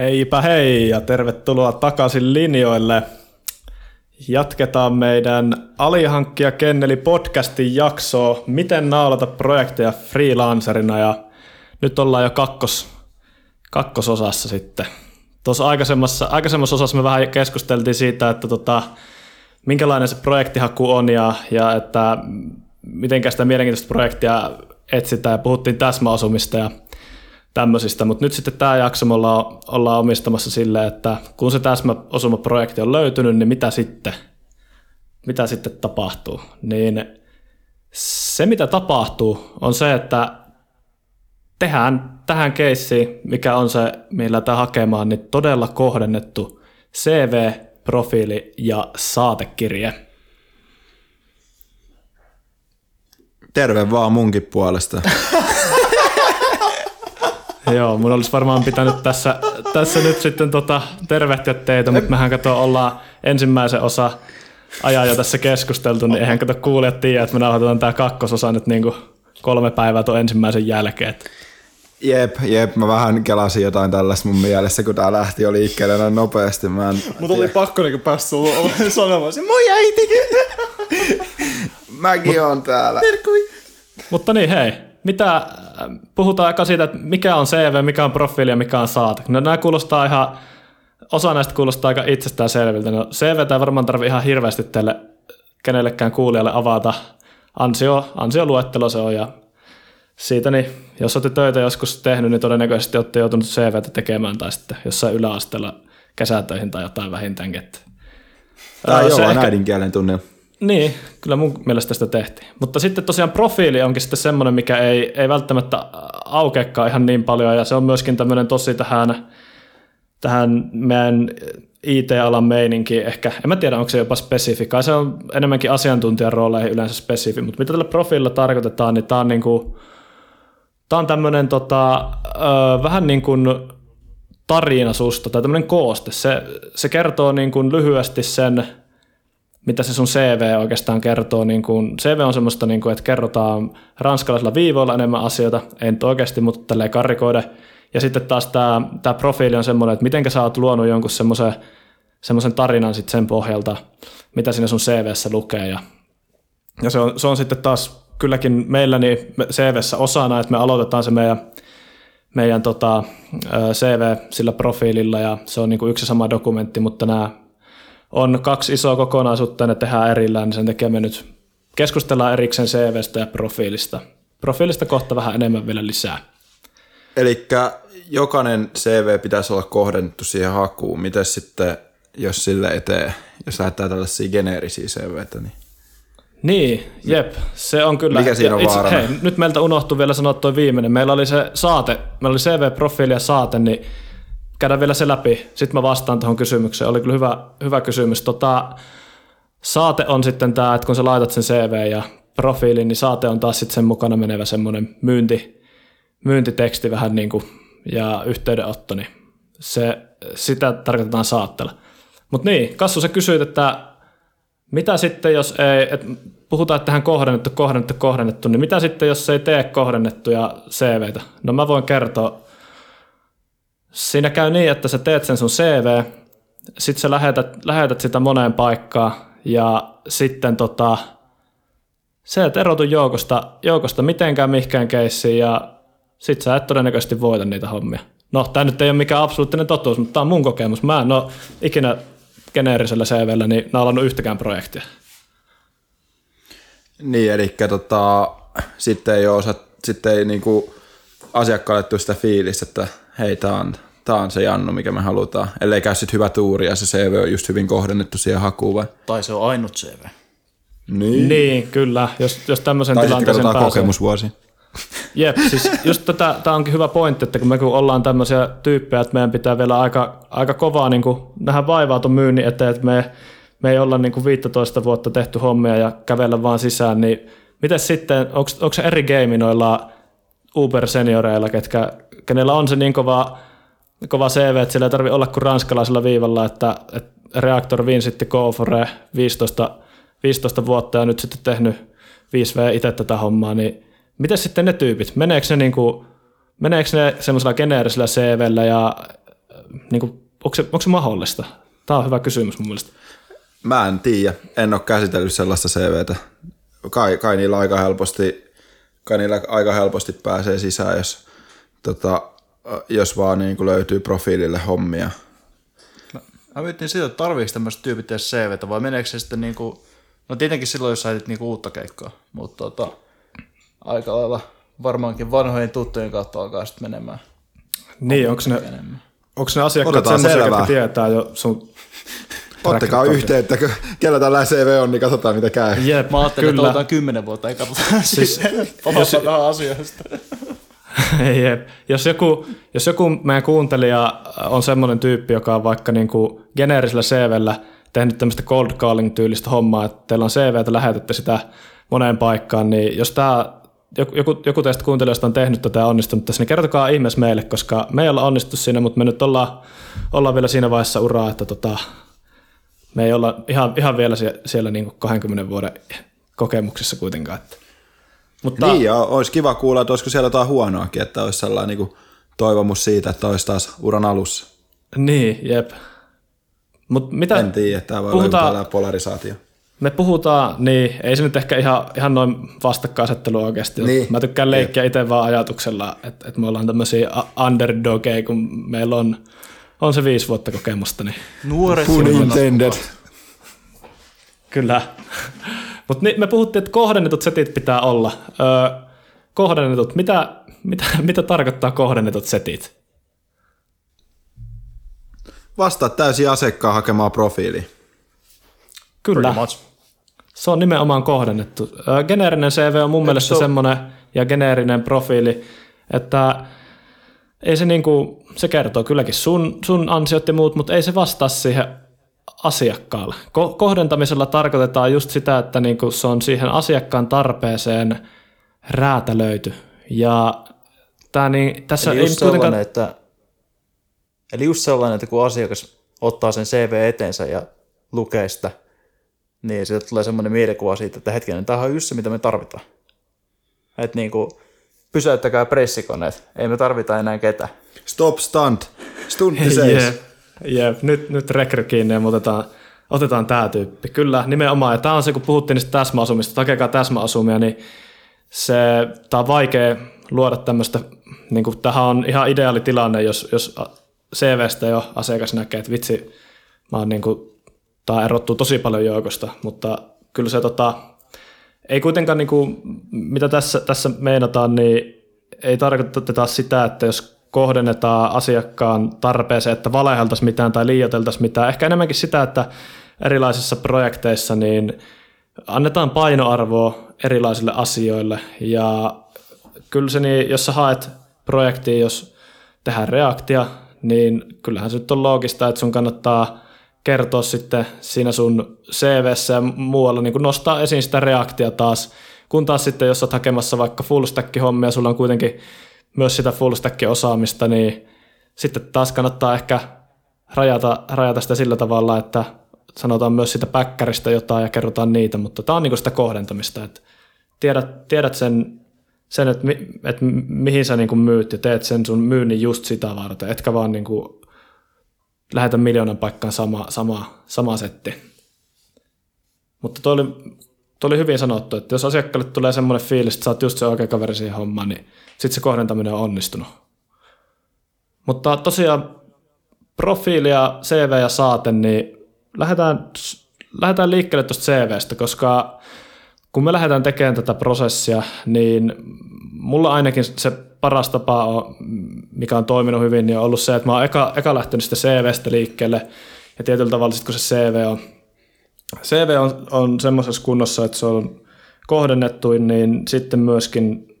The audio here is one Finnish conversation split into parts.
Heipä hei ja tervetuloa takaisin linjoille. Jatketaan meidän alihankkija Kenneli podcastin jaksoa, miten naulata projekteja freelancerina ja nyt ollaan jo kakkos, kakkososassa sitten. Tuossa aikaisemmassa, aikaisemmassa osassa me vähän keskusteltiin siitä, että tota, minkälainen se projektihaku on ja, ja että miten sitä mielenkiintoista projektia etsitään ja puhuttiin täsmäosumista ja tämmöisistä, mutta nyt sitten tämä jakso me ollaan, ollaan omistamassa silleen, että kun se täsmäosumaprojekti on löytynyt, niin mitä sitten, mitä sitten tapahtuu? Niin se, mitä tapahtuu, on se, että tehdään tähän keissiin, mikä on se, millä tämä hakemaan, niin todella kohdennettu CV, profiili ja saatekirje. Terve vaan munkin puolesta. Joo, mun olisi varmaan pitänyt tässä, tässä nyt sitten tota, tervehtiä teitä, mutta mehän kato ollaan ensimmäisen osa ajan jo tässä keskusteltu, niin eihän kato kuulijat tiedä, että me nauhoitetaan tämä kakkososa nyt niin kuin kolme päivää tuon ensimmäisen jälkeen. Jep, jep, mä vähän kelasin jotain tällaista mun mielessä, kun tää lähti jo liikkeelle näin nopeasti. Mä en, Mutta oli pakko niinku päästä sulla sanomaan se, moi äiti! Mäkin on täällä. Terkui! Mutta niin hei, mitä, puhutaan aika siitä, että mikä on CV, mikä on profiili ja mikä on saate. No nämä kuulostaa ihan, osa näistä kuulostaa aika itsestään selviltä. No CV ei varmaan tarvi ihan hirveästi teille kenellekään kuulijalle avata. Ansio, ansioluettelo se on ja siitä, niin jos olette töitä joskus tehnyt, niin todennäköisesti olette joutunut CVtä tekemään tai sitten jossain yläasteella kesätöihin tai jotain vähintäänkin. Tämä ei ole ehkä... äidinkielen tunne. Niin, kyllä mun mielestä sitä tehtiin. Mutta sitten tosiaan profiili onkin sitten semmoinen, mikä ei, ei välttämättä aukeakaan ihan niin paljon, ja se on myöskin tämmöinen tosi tähän, tähän meidän IT-alan meininki ehkä, en mä tiedä onko se jopa spesifi, kai se on enemmänkin asiantuntijan rooleihin yleensä spesifi, mutta mitä tällä profiililla tarkoitetaan, niin tämä on, niinku, tää on tämmöinen tota, ö, vähän niin kuin tarina susta tai tämmöinen kooste. Se, se kertoo niin kuin lyhyesti sen, mitä se sun CV oikeastaan kertoo. Niin kuin, CV on semmoista, niin kuin, että kerrotaan ranskalaisilla viivoilla enemmän asioita, ei nyt oikeasti, mutta tälleen karrikoida. Ja sitten taas tämä, tämä profiili on semmoinen, että miten sä oot luonut jonkun semmoisen, semmoisen tarinan sitten sen pohjalta, mitä siinä sun CVssä lukee. Ja, ja se, on, se on sitten taas kylläkin meillä niin CVssä osana, että me aloitetaan se meidän, meidän tota, CV sillä profiililla ja se on niin kuin yksi sama dokumentti, mutta nämä on kaksi isoa kokonaisuutta ja ne tehdään erillään, niin sen takia me nyt keskustellaan erikseen CVstä ja profiilista. Profiilista kohta vähän enemmän vielä lisää. Eli jokainen CV pitäisi olla kohdennettu siihen hakuun. Miten sitten, jos sille eteen, jos lähettää tällaisia geneerisiä CVtä, niin niin, jep, se on kyllä. Mikä siinä on itse, hei, nyt meiltä unohtui vielä sanoa tuo viimeinen. Meillä oli se saate, meillä oli CV-profiili ja saate, niin käydään vielä se läpi. Sitten mä vastaan tuohon kysymykseen. Oli kyllä hyvä, hyvä kysymys. Tota, saate on sitten tämä, että kun sä laitat sen CV ja profiilin, niin saate on taas sitten sen mukana menevä semmoinen myynti, myyntiteksti vähän niin kuin, ja yhteydenotto, niin se, sitä tarkoitetaan saatteella. Mutta niin, Kassu, sä kysyit, että mitä sitten, jos ei, et puhutaan, että tähän kohdennettu, kohdennettu, kohdennettu, niin mitä sitten, jos ei tee kohdennettuja CVtä? No mä voin kertoa. Siinä käy niin, että sä teet sen sun CV, sitten sä lähetät, lähetät sitä moneen paikkaan ja sitten tota, se et erotu joukosta, joukosta mitenkään mihinkään keissiin ja sit sä et todennäköisesti voita niitä hommia. No, tämä nyt ei ole mikään absoluuttinen totuus, mutta tämä on mun kokemus. Mä en ole ikinä geneerisellä CVllä niin naulannut yhtäkään projektia. Niin, eli tota, sitten ei, osa, sitten ei niinku asiakkaalle tule sitä fiilistä, että hei, tämä on, tää on se Jannu, mikä me halutaan. Ellei käy sitten hyvä tuuri ja se CV on just hyvin kohdennettu siihen hakuun vai? Tai se on ainut CV. Niin, niin kyllä. Jos, jos tämmöisen tai tilanteeseen pääsee. kokemusvuosi. Jep, siis just tätä, tämä onkin hyvä pointti, että kun me kun ollaan tämmöisiä tyyppejä, että meidän pitää vielä aika, aika kovaa niin kuin, nähdä vaivaa tuon myynnin eteen, että me, me ei olla niin kuin 15 vuotta tehty hommia ja kävellä vaan sisään, niin miten sitten, onko, onko se eri game noilla Uber-senioreilla, ketkä, kenellä on se niin kova, kova CV, että sillä ei tarvitse olla kuin ranskalaisella viivalla, että, että Reactor Vincitti Gofore 15, 15 vuotta ja nyt sitten tehnyt 5V itse tätä hommaa, niin Miten sitten ne tyypit? Meneekö ne, niin kuin, meneekö ne semmoisella geneerisellä CVllä ja niin kuin, onko, se, onko se mahdollista? Tämä on hyvä kysymys mun mielestä. Mä en tiedä, en ole käsitellyt sellaista CVtä. Kai, kai niillä aika helposti, kai niillä aika helposti pääsee sisään, jos, tota, jos vaan niin kuin löytyy profiilille hommia. Mä mietin sitä, että tarviiko tämmöistä tyypit CVtä vai meneekö se sitten niinku, no tietenkin silloin, jos sä niinku uutta keikkaa, mutta tota, aika lailla varmaankin vanhojen tuttujen kautta alkaa sitten menemään Niin, onko ne, enemmän. onko ne asiakkaat Otetaan semmoisia, selvää. jotka tietää jo sun Ottakaa yhteyttä, kun kellä tällä CV on, niin katsotaan mitä käy. Jep, Mä ajattelin, kyllä. että kymmenen vuotta, ei katsota siis, jos- vähän asioista. Jep. Jos joku, jos joku meidän kuuntelija on semmoinen tyyppi, joka on vaikka niin kuin geneerisellä CVllä tehnyt tämmöistä cold calling tyylistä hommaa, että teillä on CV, että lähetätte sitä moneen paikkaan, niin jos tämä joku, joku, teistä kuuntelijoista on tehnyt tätä ja onnistunut tässä, niin kertokaa ihmeessä meille, koska me ei olla onnistu siinä, mutta me nyt ollaan, ollaan vielä siinä vaiheessa uraa, että tota, me ei olla ihan, ihan vielä siellä, siellä niin kuin 20 vuoden kokemuksessa kuitenkaan. Että. Mutta, Niin, ja olisi kiva kuulla, että olisiko siellä jotain huonoakin, että olisi sellainen niin toivomus siitä, että olisi taas uran alussa. Niin, jep. Mut mitä, En tiedä, tämä voi Puhutaan- olla polarisaatio. me puhutaan, niin ei se nyt ehkä ihan, ihan noin vastakkainasettelu oikeasti. Niin. Mä tykkään leikkiä itse vaan ajatuksella, että, että me ollaan tämmöisiä underdogeja, kun meillä on, on se viisi vuotta kokemusta. Niin Nuoret intended. kyllä. Mutta niin, me puhuttiin, että kohdennetut setit pitää olla. Öö, kohdennetut, mitä, mitä, mitä tarkoittaa kohdennetut setit? Vastaa täysin asiakkaan hakemaa profiiliin. Kyllä. Se on nimenomaan kohdennettu. Ö, Geneerinen CV on mun mielestä se ole- semmoinen ja geneerinen profiili, että ei se niinku, se kertoo kylläkin sun, sun ansiot ja muut, mutta ei se vastaa siihen asiakkaalle. Ko- kohdentamisella tarkoitetaan just sitä, että niinku se on siihen asiakkaan tarpeeseen räätälöity. Ja tää niin, tässä Eli ei just, kuitenkaan... sellainen, että, eli just sellainen, että kun asiakas ottaa sen CV eteensä ja lukee sitä, niin siitä tulee semmoinen mielikuva siitä, että hetkinen, tämä on just se, mitä me tarvitaan. Että niin kuin, pysäyttäkää pressikoneet, ei me tarvita enää ketään. Stop stunt. Stuntti seis. Jep, jep. Nyt, nyt rekry kiinni ja otetaan, otetaan tämä tyyppi. Kyllä, nimenomaan. Ja tämä on se, kun puhuttiin niistä täsmäasumista, hakekaa täsmäasumia, niin se, tämä on vaikea luoda tämmöistä, niin kuin, tähän on ihan ideaali tilanne, jos, jos CVstä jo asiakas näkee, että vitsi, mä oon niin kuin, tämä erottuu tosi paljon joukosta, mutta kyllä se tota, ei kuitenkaan, niin kuin, mitä tässä, tässä meinataan, niin ei tarkoiteta sitä, että jos kohdennetaan asiakkaan tarpeeseen, että valeheltaisiin mitään tai liioiteltaisiin mitään. Ehkä enemmänkin sitä, että erilaisissa projekteissa niin annetaan painoarvoa erilaisille asioille ja kyllä se niin, jos sä haet projektiin, jos tehdään reaktia, niin kyllähän se nyt on loogista, että sun kannattaa kertoa sitten siinä sun CVssä ja muualla niin nostaa esiin sitä reaktia taas, kun taas sitten jos olet hakemassa vaikka full hommia, sulla on kuitenkin myös sitä full osaamista, niin sitten taas kannattaa ehkä rajata, rajata sitä sillä tavalla, että sanotaan myös sitä päkkäristä jotain ja kerrotaan niitä, mutta tämä on niin sitä kohdentamista, että tiedät, tiedät sen, sen että, mi, että mihin sä niin myyt ja teet sen sun myynnin just sitä varten, etkä vaan niin kuin lähetä miljoonan paikkaan sama, sama, sama setti. Mutta toi oli, toi oli hyvin sanottu, että jos asiakkaalle tulee semmoinen fiilis, että sä oot just se oikea kaveri siihen hommaan, niin sitten se kohdentaminen on onnistunut. Mutta tosiaan profiilia, CV ja saaten, niin lähdetään, lähdetään liikkeelle tuosta CVstä, koska kun me lähdetään tekemään tätä prosessia, niin mulla ainakin se paras tapa, on, mikä on toiminut hyvin, niin on ollut se, että mä oon eka, eka lähtenyt sitä CVstä liikkeelle, ja tietyllä tavalla sitten kun se CV on, CV on, on semmoisessa kunnossa, että se on kohdennettu, niin sitten myöskin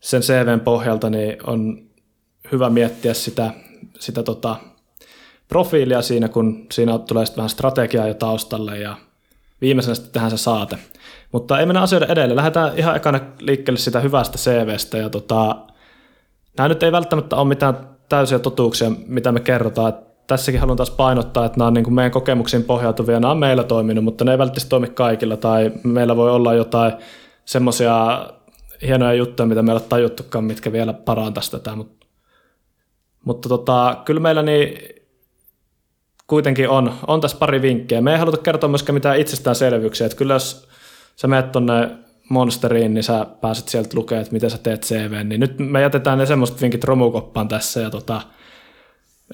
sen CVn pohjalta niin on hyvä miettiä sitä, sitä tota, profiilia siinä, kun siinä tulee sitten vähän strategiaa jo taustalle ja viimeisenä sitten tähän se saate. Mutta ei mennä asioiden edelle. Lähdetään ihan ekana liikkeelle sitä hyvästä CVstä ja tota, nämä nyt ei välttämättä ole mitään täysiä totuuksia, mitä me kerrotaan. Tässäkin haluan taas painottaa, että nämä on niin kuin meidän kokemuksiin pohjautuvia, nämä on meillä toiminut, mutta ne ei välttämättä toimi kaikilla tai meillä voi olla jotain semmoisia hienoja juttuja, mitä meillä ei ole tajuttukaan, mitkä vielä parantaisi tätä, mutta Mutta tota, kyllä meillä niin kuitenkin on, on tässä pari vinkkiä. Me ei haluta kertoa myöskään mitään itsestäänselvyyksiä. Että kyllä jos sä menet tuonne Monsteriin, niin sä pääset sieltä lukemaan, että miten sä teet CV. Niin nyt me jätetään ne semmoiset vinkit romukoppaan tässä ja tota,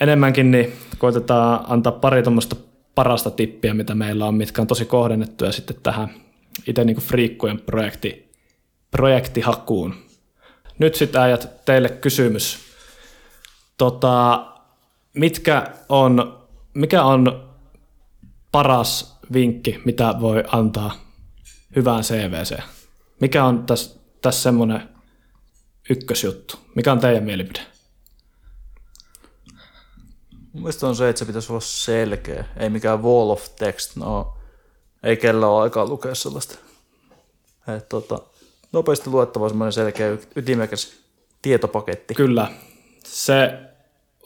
enemmänkin niin koitetaan antaa pari tuommoista parasta tippiä, mitä meillä on, mitkä on tosi kohdennettuja sitten tähän itse niin friikkujen projekti, projektihakuun. Nyt sitten äijät teille kysymys. Tota, mitkä on, mikä on paras vinkki, mitä voi antaa hyvään CVC? Mikä on tässä, tässä semmoinen ykkösjuttu? Mikä on teidän mielipide? Mielestäni on se, että se pitäisi olla selkeä, ei mikään wall of text. No, ei kellä ole aikaa lukea sellaista. Et, tota, nopeasti luettava semmoinen selkeä ytimekäs tietopaketti. Kyllä, se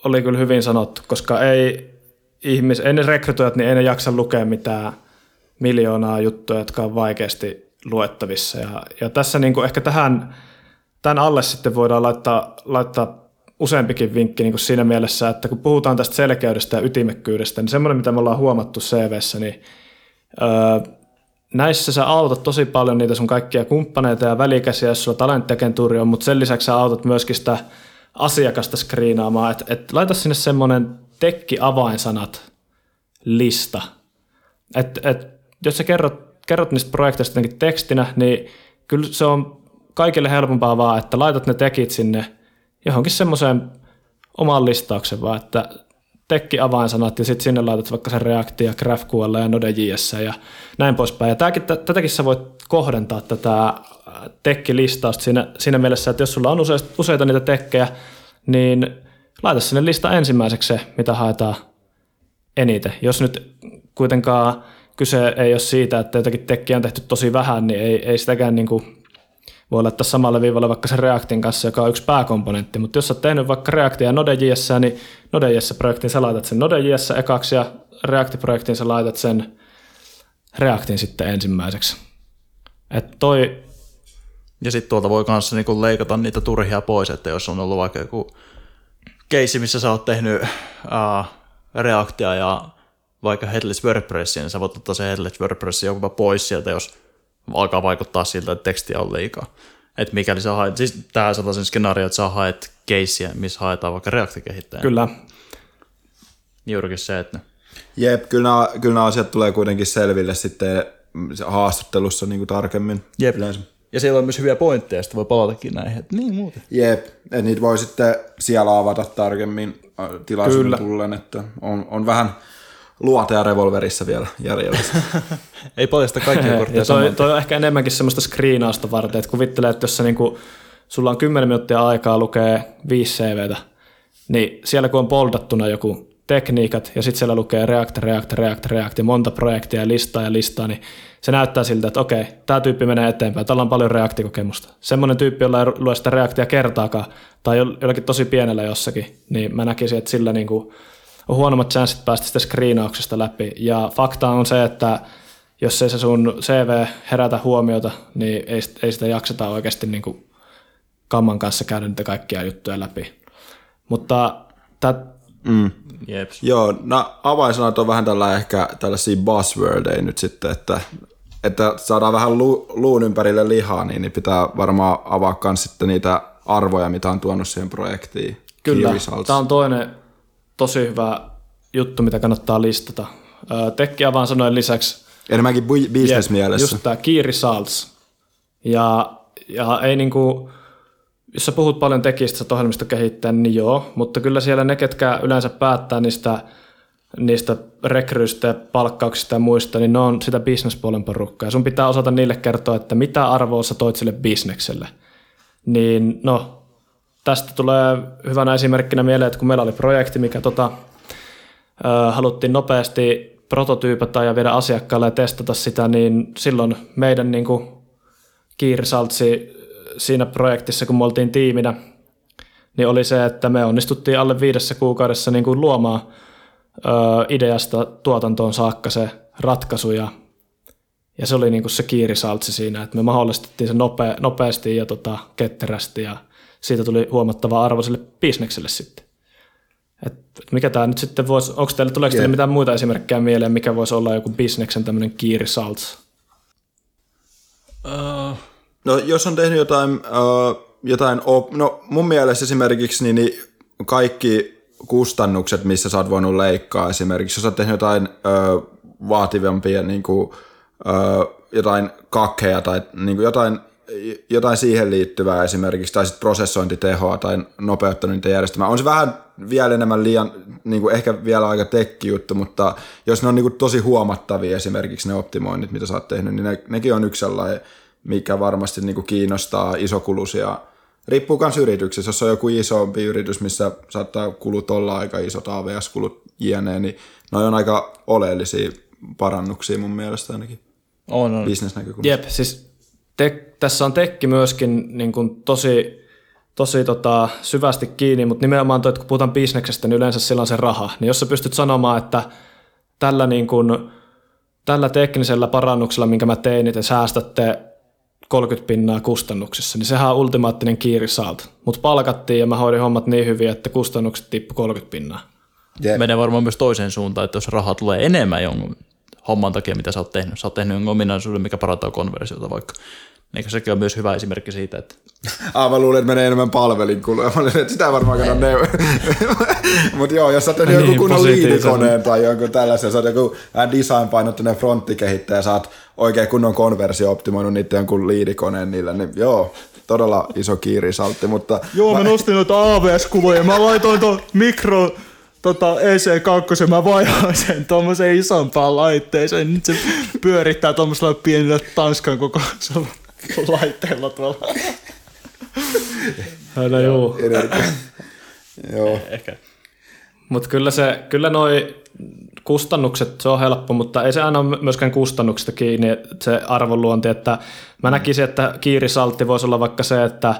oli kyllä hyvin sanottu, koska ei, ihmis, ei ne rekrytoijat, niin ei ne jaksa lukea mitään miljoonaa juttuja, jotka on vaikeasti luettavissa. Ja, ja tässä niin kuin ehkä tähän, tämän alle sitten voidaan laittaa, laittaa useampikin vinkki niin kuin siinä mielessä, että kun puhutaan tästä selkeydestä ja ytimekkyydestä, niin semmoinen, mitä me ollaan huomattu CVssä, niin öö, näissä sä autat tosi paljon niitä sun kaikkia kumppaneita ja välikäsiä, jos sulla talenttiagentuuri on, mutta sen lisäksi sä autat myöskin sitä asiakasta skriinaamaan, että et laita sinne semmoinen tekki-avainsanat lista. Et, et, jos sä kerrot, kerrot niistä projekteista tekstinä, niin kyllä se on kaikille helpompaa vaan, että laitat ne tekit sinne johonkin semmoiseen omaan listauksen vaan, että tekki avainsanat ja sitten sinne laitat vaikka sen React ja GraphQL ja Node.js ja näin poispäin. Ja tämäkin, tätäkin sä voit kohdentaa tätä tekkilistausta siinä, siinä mielessä, että jos sulla on useita, useita niitä tekkejä, niin laita sinne lista ensimmäiseksi se, mitä haetaan eniten. Jos nyt kuitenkaan kyse ei ole siitä, että jotakin tekkiä on tehty tosi vähän, niin ei, ei sitäkään niin kuin voi laittaa samalle viivalle vaikka sen Reactin kanssa, joka on yksi pääkomponentti, mutta jos olet tehnyt vaikka Reactia Node.js, niin Node.js-projektiin sä laitat sen Node.js ekaksi ja React-projektiin sä laitat sen Reactin sitten ensimmäiseksi. Et toi... Ja sitten tuolta voi kanssa niinku leikata niitä turhia pois, että jos on ollut vaikka joku keissi, missä sä oot tehnyt uh, Reactia ja vaikka Headless WordPressia, niin sä voit ottaa se Headless WordPressin jopa pois sieltä, jos alkaa vaikuttaa siltä, että tekstiä on liikaa. Että mikäli sä haet, siis on sellaisen skenaario, että sä haet keissiä, missä haetaan vaikka React-kehittäjä. Kyllä. Juurikin se, että... Jep, kyllä nämä, kyllä nämä asiat tulee kuitenkin selville sitten haastattelussa niin kuin tarkemmin. Jep. Yleensä. Ja siellä on myös hyviä pointteja, sitten voi palatakin näihin, että niin muuten. Jep, että niitä voi sitten siellä avata tarkemmin äh, tilaisuuden tullen, että on, on vähän luote ja revolverissa vielä jäljellä. Ei paljasta kaikkia kortteja toi, toi, on ehkä enemmänkin semmoista screenausta varten, että kuvittelee, että jos sä niinku, sulla on 10 minuuttia aikaa lukee viisi CVtä, niin siellä kun on poldattuna joku tekniikat ja sitten siellä lukee React, React, React, React ja monta projektia ja listaa ja listaa, niin se näyttää siltä, että okei, tämä tyyppi menee eteenpäin, tällä on paljon React-kokemusta. Semmoinen tyyppi, jolla ei lue sitä Reactia kertaakaan tai jollakin tosi pienellä jossakin, niin mä näkisin, että sillä niin kuin on huonommat chanssit päästä sitä screenauksesta läpi. Ja fakta on se, että jos ei se sun CV herätä huomiota, niin ei, ei sitä jakseta oikeasti niin kuin kamman kanssa käydä niitä kaikkia juttuja läpi. Mutta tää... Mm. Jeps. Joo, no avainsanat on vähän tällä ehkä tällaisia buzzwordeja nyt sitten, että, että saadaan vähän lu, luun ympärille lihaa, niin, niin pitää varmaan avaa myös sitten niitä arvoja, mitä on tuonut siihen projektiin. Kyllä, tämä on toinen tosi hyvä juttu, mitä kannattaa listata. Tekki avaan sanoen lisäksi. Enemmänkin business mielessä. Just tämä key results. Ja, ja ei niinku, jos sä puhut paljon tekijistä, että ohjelmista kehittää, niin joo, mutta kyllä siellä ne, ketkä yleensä päättää niistä, niistä rekryistä ja palkkauksista ja muista, niin ne on sitä bisnespuolen porukkaa. Ja sun pitää osata niille kertoa, että mitä arvoa sä toit sille bisnekselle. Niin no, tästä tulee hyvänä esimerkkinä mieleen, että kun meillä oli projekti, mikä tota, ö, haluttiin nopeasti prototyypätä ja viedä asiakkaalle ja testata sitä, niin silloin meidän niin kuin, key resultsi siinä projektissa, kun me oltiin tiiminä, niin oli se, että me onnistuttiin alle viidessä kuukaudessa niin kuin luomaan ö, ideasta tuotantoon saakka se ratkaisu ja, ja se oli niin kuin se key resultsi siinä, että me mahdollistettiin se nopea, nopeasti ja tota, ketterästi ja siitä tuli huomattava arvo sille bisnekselle sitten. Et mikä tämä nyt sitten voisi, onko teille, tuleeko teille mitään muita esimerkkejä mieleen, mikä voisi olla joku bisneksen tämmöinen key results? Uh, No jos on tehnyt jotain, uh, jotain op- no mun mielestä esimerkiksi niin, niin kaikki kustannukset, missä sä oot voinut leikkaa esimerkiksi, jos sä oot tehnyt jotain uh, vaativampia niin kuin, uh, jotain kakkeja tai niin kuin jotain, jotain siihen liittyvää esimerkiksi, tai sitten prosessointitehoa tai nopeuttanut niitä järjestelmää. On se vähän vielä enemmän liian, niin kuin ehkä vielä aika tekki juttu, mutta jos ne on niin kuin tosi huomattavia esimerkiksi ne optimoinnit, mitä sä oot tehnyt, niin ne, nekin on yksi sellainen, mikä varmasti niin kuin kiinnostaa isokulusia. Riippuu myös yrityksessä, jos on joku isompi yritys, missä saattaa kulut olla aika isot AVS-kulut jne, niin ne on aika oleellisia parannuksia mun mielestä ainakin on, on. bisnesnäkökulmasta. Jep, siis tek, tässä on tekki myöskin niin kuin tosi, tosi tota, syvästi kiinni, mutta nimenomaan toi, että kun puhutaan bisneksestä, niin yleensä sillä on se raha. Niin jos sä pystyt sanomaan, että tällä, niin kuin, tällä teknisellä parannuksella, minkä mä tein, niin te säästätte 30 pinnaa kustannuksissa, niin sehän on ultimaattinen key result. Mutta palkattiin ja mä hoidin hommat niin hyvin, että kustannukset tippu 30 pinnaa. Jep. Menee varmaan myös toiseen suuntaan, että jos rahaa tulee enemmän jonkun homman takia, mitä sä oot tehnyt. Sä oot tehnyt jonkun ominaisuuden, mikä parantaa konversiota vaikka. Niin sekin on myös hyvä esimerkki siitä, että Ah, mä luulin, että menee enemmän palvelinkuluja. Mä olin, että sitä varmaan kannata neuvoa. Mutta joo, jos sä oot tehnyt Niin, joku kunnon liidikoneen tai jonkun tällaisen, sä oot joku vähän design-painottuneen fronttikehittäjä, sä oot oikein kunnon konversio optimoinut niiden jonkun liidikoneen niillä, niin joo, todella iso kiirisaltti, mutta Joo, mä nostin noita AVS-kuluja. Mä laitoin tuon mikro tota EC2, mä vaihoin sen tuommoiseen isompaan laitteeseen. Nyt se pyörittää tuommoisella pienellä Tanskan kokoisella laitteella tuolla. No joo. energia. joo. Ehkä. Mutta kyllä, se, kyllä noi kustannukset, se on helppo, mutta ei se aina ole myöskään kustannuksista kiinni se arvonluonti, että mä näkisin, että kiirisaltti voisi olla vaikka se, että,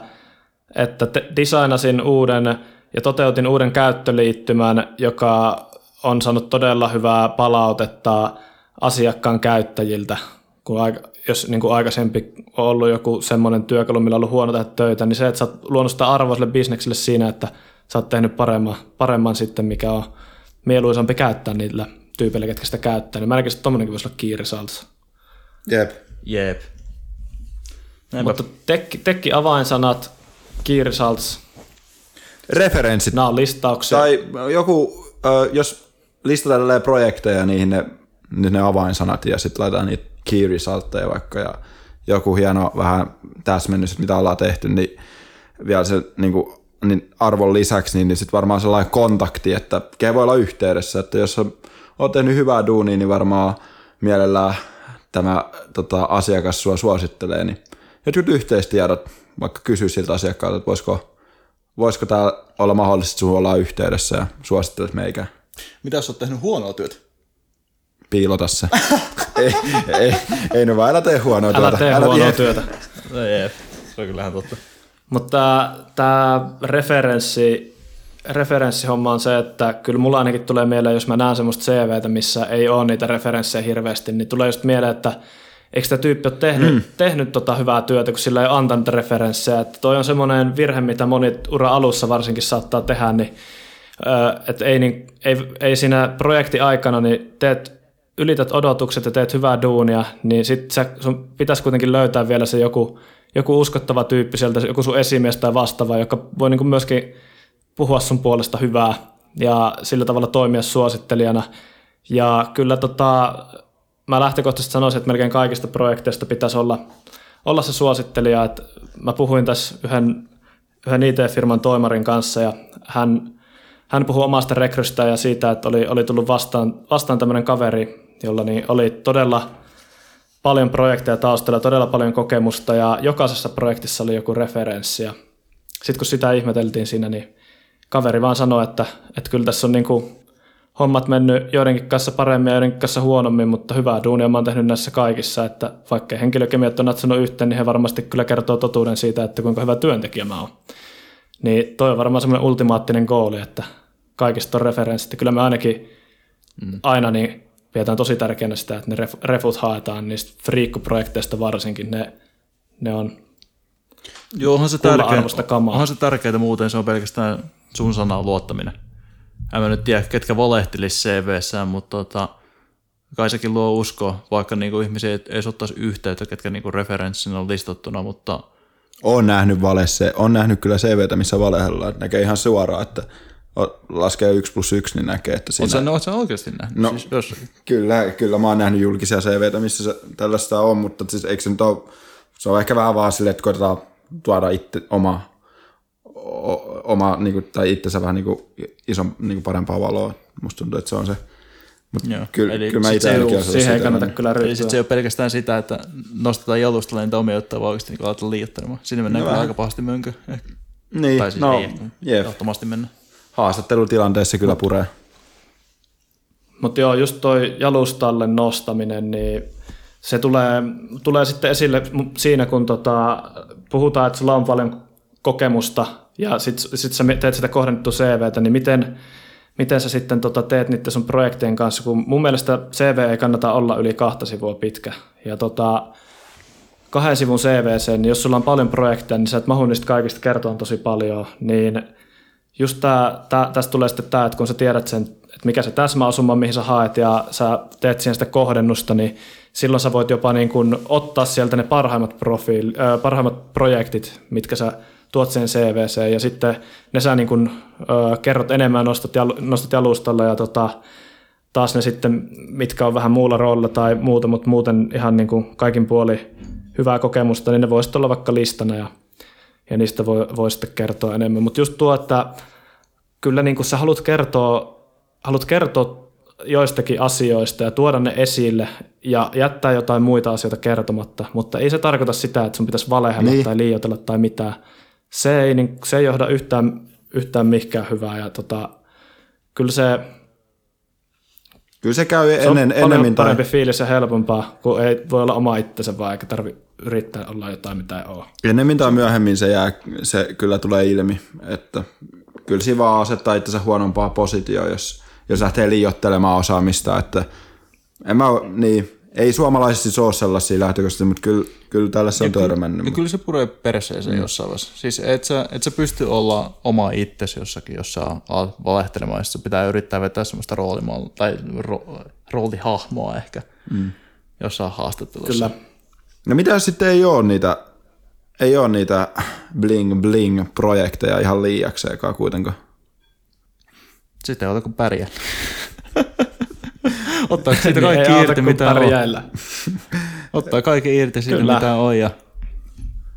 että te, designasin uuden ja toteutin uuden käyttöliittymän, joka on saanut todella hyvää palautetta asiakkaan käyttäjiltä, kun aika, jos niin kuin aikaisempi on ollut joku semmoinen työkalu, millä on ollut huono tehdä töitä, niin se, että sä oot luonut sitä arvoa sille bisnekselle siinä, että sä oot tehnyt paremman, paremman sitten, mikä on mieluisampi käyttää niillä tyypeillä, ketkä sitä käyttää, niin mä näkisin, että tommonenkin voisi olla results. Jep. Jep. Näinpä. Mutta tekki, tekki avainsanat, key results, Referenssit nämä on listauksia. Tai joku, jos listataan projekteja, niihin ne, niin ne avainsanat ja sitten laitetaan niitä key resultteja vaikka ja joku hieno vähän täsmennys, mitä ollaan tehty, niin vielä se niin kuin, niin arvon lisäksi, niin, niin sitten varmaan sellainen kontakti, että ketä voi olla yhteydessä, että jos on, tehnyt hyvää duunia, niin varmaan mielellään tämä tota, asiakas sua suosittelee, niin jotkut yhteistiedot, vaikka kysyy siltä asiakkaalta, että voisiko voisiko tää olla mahdollista, että sun ollaan yhteydessä ja suosittelet meikä Mitä jos oot tehnyt huonoa työtä? Piilota se. ei, ei, ei no vaan älä tee huonoa Älä työtä. tee huonoa tee- työtä. No jep, se on kyllähän totta. Mutta tämä referenssi, referenssihomma on se, että kyllä mulla ainakin tulee mieleen, jos mä näen semmoista CVtä, missä ei ole niitä referenssejä hirveästi, niin tulee just mieleen, että eikö tämä tyyppi ole tehnyt, mm. tehnyt tota hyvää työtä, kun sillä ei ole antanut referenssejä. Että toi on semmoinen virhe, mitä moni ura alussa varsinkin saattaa tehdä, niin että ei, niin, ei, ei siinä projekti aikana niin teet, ylität odotukset ja teet hyvää duunia, niin sit sä, sun pitäisi kuitenkin löytää vielä se joku, joku uskottava tyyppi sieltä, joku sun esimies tai vastaava, joka voi niin myöskin puhua sun puolesta hyvää ja sillä tavalla toimia suosittelijana. Ja kyllä tota, mä lähtökohtaisesti sanoisin, että melkein kaikista projekteista pitäisi olla, olla se suosittelija. Että mä puhuin tässä yhden, yhden IT-firman toimarin kanssa ja hän, hän puhui omasta rekrystä ja siitä, että oli, oli tullut vastaan, vastaan tämmöinen kaveri, jolla niin oli todella paljon projekteja taustalla, todella paljon kokemusta ja jokaisessa projektissa oli joku referenssi. Sitten kun sitä ihmeteltiin siinä, niin kaveri vaan sanoi, että, että kyllä tässä on niin kuin hommat mennyt joidenkin kanssa paremmin ja joidenkin kanssa huonommin, mutta hyvää duunia mä oon tehnyt näissä kaikissa, että vaikka henkilökemiat on natsannut yhteen, niin he varmasti kyllä kertoo totuuden siitä, että kuinka hyvä työntekijä mä oon. Niin toi on varmaan semmoinen ultimaattinen goali, että kaikista on referenssit. Kyllä me ainakin mm. aina niin pidetään tosi tärkeänä sitä, että ne ref- refut haetaan niistä friikkuprojekteista varsinkin. Ne, ne on Joo, onhan se tärkeä. arvosta kamaa. Onhan se tärkeää muuten, se on pelkästään sun sanaan luottaminen. en mä nyt tiedä, ketkä valehtelisi CVssään, mutta tota, kai sekin luo uskoa, vaikka niinku ihmisiä ei edes ottaisi yhteyttä, ketkä niinku referenssinä on listattuna, mutta On nähnyt valesse, on nähnyt kyllä CVtä, missä valehdellaan, että näkee ihan suoraan, että laskee 1 plus 1, niin näkee, että siinä... Oletko sä, oikeasti nähnyt? No. Siis jos, Kyllä, kyllä mä oon nähnyt julkisia CVtä, missä se, tällaista on, mutta siis eikö se nyt ole, se on ehkä vähän vaan silleen, että koitetaan tuoda itse oma, o, oma niin kuin, tai itsensä vähän niin kuin, ison, niin kuin parempaa valoa. Musta tuntuu, että se on se. Mutta Joo. kyllä, Eli kyllä mä itse se ainakin olisin siihen ei kannata kyllä ryhtyä. sit se ei ole pelkästään sitä, että nostetaan jalustalle niitä omia juttuja, vaan oikeasti niin aletaan liioittelemaan. Sinne mennään No kyllä aika pahasti mönkö. Ehkä. Niin, Tai siis no, ei jep. mennä. Haastattelutilanteessa kyllä puree. Mutta joo, just toi jalustalle nostaminen, niin se tulee, tulee sitten esille siinä, kun tota, puhutaan, että sulla on paljon kokemusta ja sitten sit sä teet sitä kohdennettu CVtä, niin miten, miten sä sitten tota, teet niiden sun projektien kanssa, kun mun mielestä CV ei kannata olla yli kahta sivua pitkä. Ja tota, kahden sivun CVC, niin jos sulla on paljon projekteja, niin sä et mahu niistä kaikista kertoa tosi paljon, niin just tää, tää, tästä tulee sitten tämä, että kun sä tiedät sen, että mikä se täsmäosuma, mihin sä haet ja sä teet siihen sitä kohdennusta, niin silloin sä voit jopa niin kuin ottaa sieltä ne parhaimmat, profiil, äh, parhaimmat projektit, mitkä sä tuot siihen CVC ja sitten ne sä niin kuin, äh, kerrot enemmän, nostat, jal, nostat jalustalle ja tota, taas ne sitten, mitkä on vähän muulla roolilla tai muuta, mutta muuten ihan niin kaikin puoli hyvää kokemusta, niin ne voisi olla vaikka listana ja, ja niistä voi, voi sitten kertoa enemmän. Mutta just tuo, että kyllä niin kuin sä haluat kertoa, haluat kertoa joistakin asioista ja tuoda ne esille ja jättää jotain muita asioita kertomatta, mutta ei se tarkoita sitä, että sun pitäisi valehella Niin. tai liioitella tai mitään. Se ei, niin, se ei johda yhtään, yhtään mihinkään hyvää ja tota, kyllä se, Kyllä se käy se on ennen, paljon ennemmin tai... parempi fiilis ja helpompaa, kun ei voi olla oma itsensä vaan eikä tarvi yrittää olla jotain, mitä ei ole. Ennemmin tai myöhemmin se, jää, se kyllä tulee ilmi, että kyllä siinä vaan asettaa itsensä huonompaa positioon, jos, jos lähtee liioittelemaan osaamista, että en mä, niin, ei suomalaisesti ole sellaisia lähtökohtaisesti, mutta kyllä, kyllä tällä se on törmännyt. Ja kyllä se puree perseeseen mm. jossain vaiheessa. Siis et sä, et sä pysty olla oma itsesi jossakin, jos sä alat valehtelemaan, ja sun pitää yrittää vetää semmoista roolimal- tai ro, roolihahmoa ehkä mm. jossain haastattelussa. Kyllä. No mitä jos sitten ei ole niitä, ei ole niitä bling bling projekteja ihan liiakseenkaan kuitenkaan? Sitten ei ota kuin pärjää. Ottaa siitä Niin, kaikki auta irti, kuin mitä on. pärjäillä. Ottaa kaikki irti siitä, Kyllä. mitä on. Ja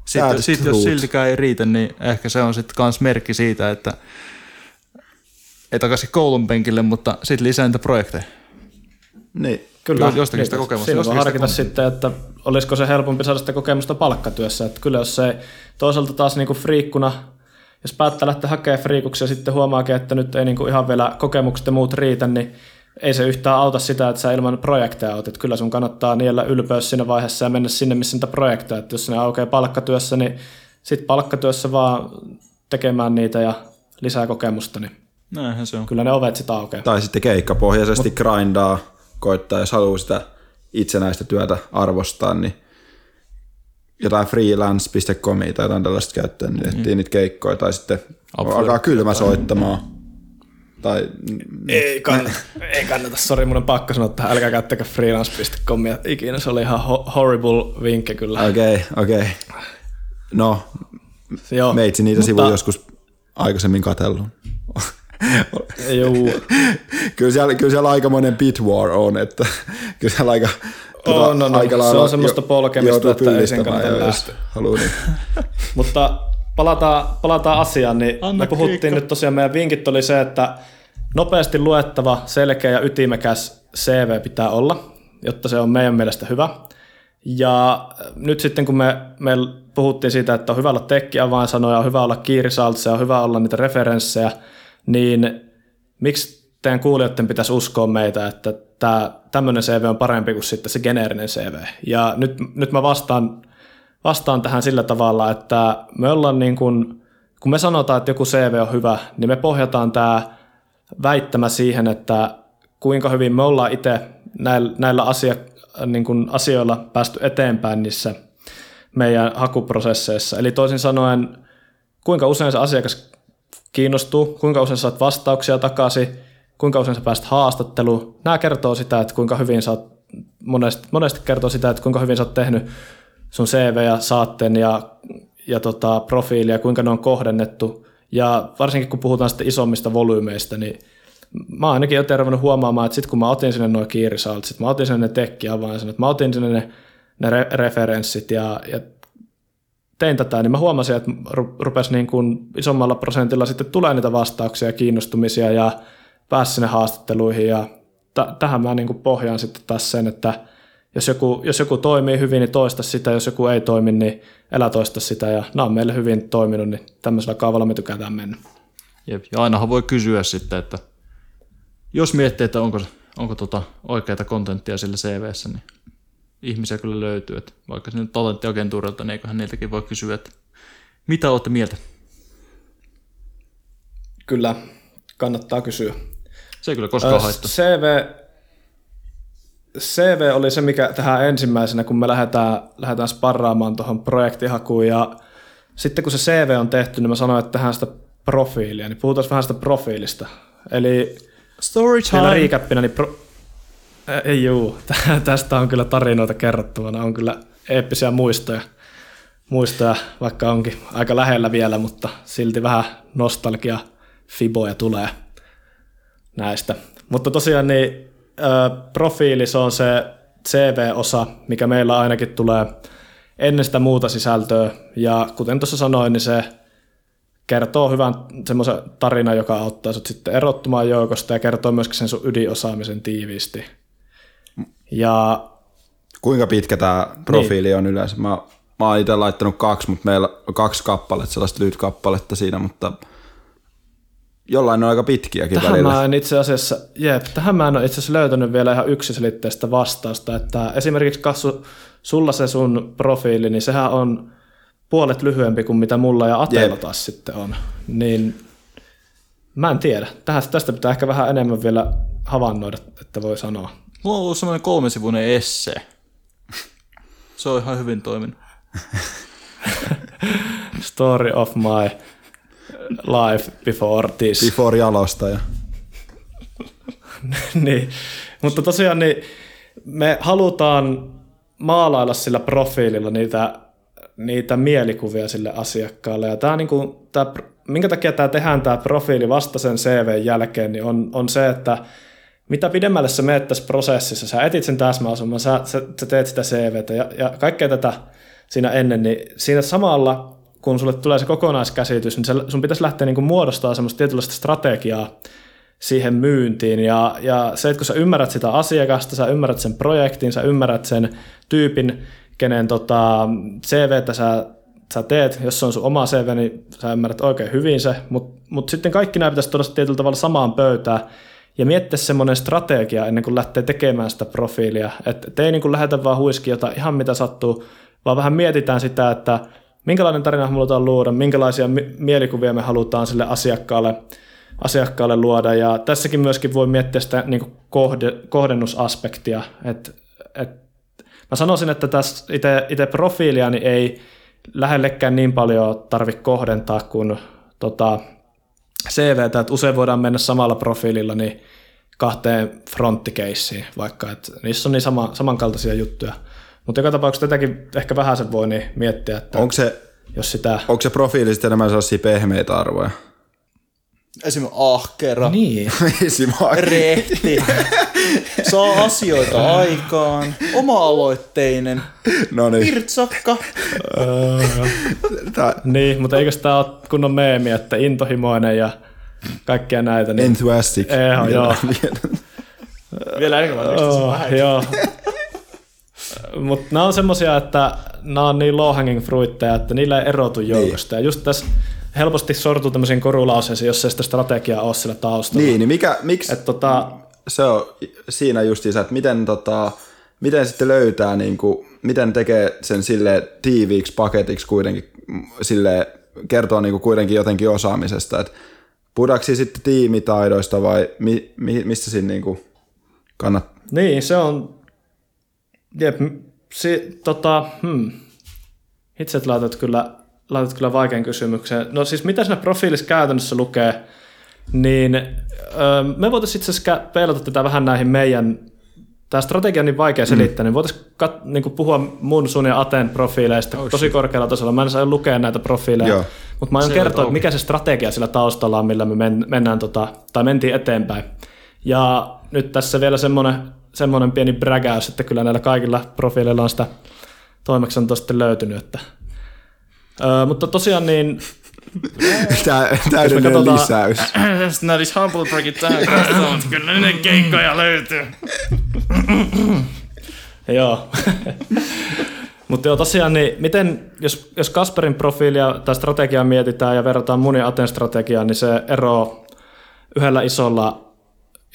sitten sit, jos siltikään ei riitä, niin ehkä se on sitten kans merkki siitä, että ei takaisin koulun penkille, mutta sitten lisää niitä projekteja. Niin. Kyllä, Jo- jostakin sitä kokemusta, Siinä voi jostakin sitä harkita sitten, että olisiko se helpompi saada sitä kokemusta palkkatyössä. Että kyllä jos se toisaalta taas niinku friikkuna, jos päättää lähteä hakemaan friikuksia ja sitten huomaakin, että nyt ei niinku ihan vielä kokemukset ja muut riitä, niin ei se yhtään auta sitä, että sä ilman projekteja oot. Että kyllä sun kannattaa niellä ylpeys siinä vaiheessa ja mennä sinne, missä niitä projekteja. Että jos ne aukeaa palkkatyössä, niin sitten palkkatyössä vaan tekemään niitä ja lisää kokemusta, niin Näinhän se on. kyllä ne ovet sitten aukeaa. Tai sitten keikkapohjaisesti Mut. grindaa, koittaa, jos haluaa sitä itsenäistä työtä arvostaa, niin jotain freelance.comia tai jotain tällaista käyttöön, niin etsii niitä keikkoja tai sitten Upwork. alkaa kylmä soittamaan. Tai, Ei kannata, ei kannata. Sori, mun on pakko sanoa tähän, älkää käyttäkö freelance.comia ikinä. Se oli ihan ho- horrible vinkki kyllä. okei, okay, okei. Okay. No, Joo, meitsi niitä mutta- sivuja joskus aikaisemmin katsellut. Juu, kyllä, siellä, kyllä siellä aikamoinen bit war on, että kyllä siellä aika, On, on, on. aika Se on semmoista jo- polkemista, että ei sen kannata lähteä. Niin. mutta palataan, palataan asiaan. Niin Anna me puhuttiin kiikka. nyt tosiaan, meidän vinkit oli se, että nopeasti luettava, selkeä ja ytimekäs CV pitää olla, jotta se on meidän mielestä hyvä. Ja nyt sitten kun me, me puhuttiin siitä, että on hyvä olla tekkiavainsanoja, on hyvä olla kiirisaltseja, on hyvä olla niitä referenssejä, niin miksi teidän kuulijoiden pitäisi uskoa meitä, että tämä, tämmöinen CV on parempi kuin sitten se geneerinen CV? Ja nyt, nyt mä vastaan, vastaan tähän sillä tavalla, että me ollaan niin kuin, kun me sanotaan, että joku CV on hyvä, niin me pohjataan tämä väittämä siihen, että kuinka hyvin me ollaan itse näillä, näillä asia, niin kuin asioilla päästy eteenpäin niissä meidän hakuprosesseissa. Eli toisin sanoen, kuinka usein se asiakas kiinnostuu, kuinka usein saat vastauksia takaisin, kuinka usein sä pääst haastatteluun. Nämä kertoo sitä, että kuinka hyvin sä oot, monesti, monesti kertoo sitä, että kuinka hyvin sä oot tehnyt sun CV ja saatteen ja, ja tota, profiilia, kuinka ne on kohdennettu. Ja varsinkin kun puhutaan sitten isommista volyymeista, niin mä ainakin jo tervannut huomaamaan, että sitten kun mä otin sinne nuo kiirisaalta, sitten mä otin sinne ne tekkiavainsanat, mä otin sinne ne, ne re- referenssit ja, ja tein tätä, niin mä huomasin, että ru- rupesi niin kuin isommalla prosentilla sitten tulee niitä vastauksia ja kiinnostumisia ja pääsi sinne haastatteluihin ja t- tähän mä niin kuin pohjaan sitten taas sen, että jos joku, jos joku toimii hyvin, niin toista sitä, jos joku ei toimi, niin elä toista sitä ja nämä on meille hyvin toiminut, niin tämmöisellä kaavalla me tykätään mennä. Jep. Ja ainahan voi kysyä sitten, että jos miettii, että onko, onko tota oikeaa kontenttia sillä CVssä, niin ihmisiä kyllä löytyy. Että vaikka nyt talenttiagentuurilta, niin eiköhän niiltäkin voi kysyä, että mitä olette mieltä? Kyllä, kannattaa kysyä. Se ei kyllä koskaan haittaa. CV, CV oli se, mikä tähän ensimmäisenä, kun me lähdetään, lähdetään sparraamaan tuohon projektihakuun ja sitten kun se CV on tehty, niin mä sanoin, että tehdään sitä profiilia, niin puhutaan vähän sitä profiilista. Eli Story riikäppinä, niin pro... ei juu, tästä on kyllä tarinoita kerrottavana, on kyllä eeppisiä muistoja, muistoja, vaikka onkin aika lähellä vielä, mutta silti vähän nostalgia fiboja tulee näistä. Mutta tosiaan niin profiili, se on se CV-osa, mikä meillä ainakin tulee ennen sitä muuta sisältöä. Ja kuten tuossa sanoin, niin se kertoo hyvän semmoisen tarinan, joka auttaa sut sitten erottumaan joukosta ja kertoo myöskin sen sun ydinosaamisen tiiviisti. Ja Kuinka pitkä tämä profiili niin. on yleensä? Mä, mä oon itse laittanut kaksi, mutta meillä on kaksi kappaletta, sellaista lyhyt kappaletta siinä, mutta jollain on aika pitkiäkin tähän välillä. mä en itse asiassa, jep, tähän mä en ole itse asiassa löytänyt vielä ihan yksiselitteistä vastausta, että esimerkiksi Kassu, sulla se sun profiili, niin sehän on puolet lyhyempi kuin mitä mulla ja Atella Jep. taas sitten on. Niin mä en tiedä. Tästä, tästä pitää ehkä vähän enemmän vielä havainnoida, että voi sanoa. Mulla on ollut semmoinen kolmesivuinen esse. Se on ihan hyvin toiminut. Story of my life before this. Before jalostaja. niin. Mutta tosiaan niin me halutaan maalailla sillä profiililla niitä, niitä mielikuvia sille asiakkaalle. Ja tämä, niin kuin, tämä, minkä takia tämä tehdään tämä profiili vasta sen CV jälkeen, niin on, on se, että mitä pidemmälle sä menet tässä prosessissa, sä etit sen täsmäasuman, sä, sä, sä teet sitä CVtä ja, ja kaikkea tätä siinä ennen, niin siinä samalla, kun sulle tulee se kokonaiskäsitys, niin se, sun pitäisi lähteä niin kuin muodostaa semmoista tietynlaista strategiaa siihen myyntiin. Ja, ja se, että kun sä ymmärrät sitä asiakasta, sä ymmärrät sen projektin, sä ymmärrät sen tyypin, kenen tota, CVtä sä, sä teet, jos se on sun oma CV, niin sä ymmärrät oikein hyvin se, mutta mut sitten kaikki nämä pitäisi tuoda tietyllä tavalla samaan pöytään ja miettiä semmoinen strategia ennen kuin lähtee tekemään sitä profiilia. Että et ei niin kuin lähetä vaan huiski jota ihan mitä sattuu, vaan vähän mietitään sitä, että minkälainen tarina me halutaan luoda, minkälaisia mi- mielikuvia me halutaan sille asiakkaalle, asiakkaalle luoda. Ja tässäkin myöskin voi miettiä sitä niin kuin kohde, kohdennusaspektia. Et, et, mä sanoisin, että tässä itse profiilia niin ei lähellekään niin paljon tarvitse kohdentaa kuin tota, CVtä, että usein voidaan mennä samalla profiililla niin kahteen fronttikeissiin, vaikka että niissä on niin sama, samankaltaisia juttuja. Mutta joka tapauksessa tätäkin ehkä vähän se voi niin miettiä, että Onko se, jos sitä... onko se profiili sitten enemmän sellaisia pehmeitä arvoja? Esimerkiksi ahkera, Niin. Esimerkiksi. rehti, saa asioita aikaan, oma-aloitteinen, No niin. virtsakka. Tää- niin, mutta eikö tämä ole kunnon meemi, että intohimoinen ja kaikkea näitä. Niin... Enthusiastic. Eihän, joo. Vielä englanniksi. Oh, joo. Mutta nämä on semmoisia, että nämä on niin low hanging fruitteja, että niillä ei erotu joukosta. Ja just tässä helposti sortuu tämmöisiin korulauseisiin, jos ei sitä strategiaa ole sillä taustalla. Niin, niin mikä, miksi Et tota, se on siinä justiinsa, että miten, tota, miten sitten löytää, niin kuin, miten tekee sen sille tiiviiksi paketiksi kuitenkin, sille kertoo niin kuin kuitenkin jotenkin osaamisesta, että pudaksi sitten tiimitaidoista vai mi, mi, mistä siinä niin kuin kannattaa? niin, se on... Jep, si, tota, hmm. Itse laitat kyllä laitat kyllä vaikean kysymyksen. No siis mitä siinä profiilissa käytännössä lukee, niin öö, me voitaisiin itse asiassa peilata tätä vähän näihin meidän, tämä strategia on niin vaikea selittää, mm. niin voitaisiin kat, niin puhua mun, sun ja Aten profiileista oh, tosi korkealla tasolla. Mä en saa lukea näitä profiileja, Joo. mutta mä aion kertoa, että mikä se strategia sillä taustalla on, millä me men, mennään, tota, tai mentiin eteenpäin. Ja nyt tässä vielä semmoinen, semmoinen pieni brägäys, että kyllä näillä kaikilla profiileilla on sitä toimeksiantoa sitten löytynyt, että Öö, mutta tosiaan niin... Tää, täydellinen katsotaan, lisäys. Sitten olisi humble breakit tähän kanssa, mutta kyllä ne keikkoja löytyy. joo. mutta joo, tosiaan, niin miten, jos, jos Kasperin profiilia tai strategiaa mietitään ja verrataan mun ja Aten strategiaan, niin se ero yhdellä isolla,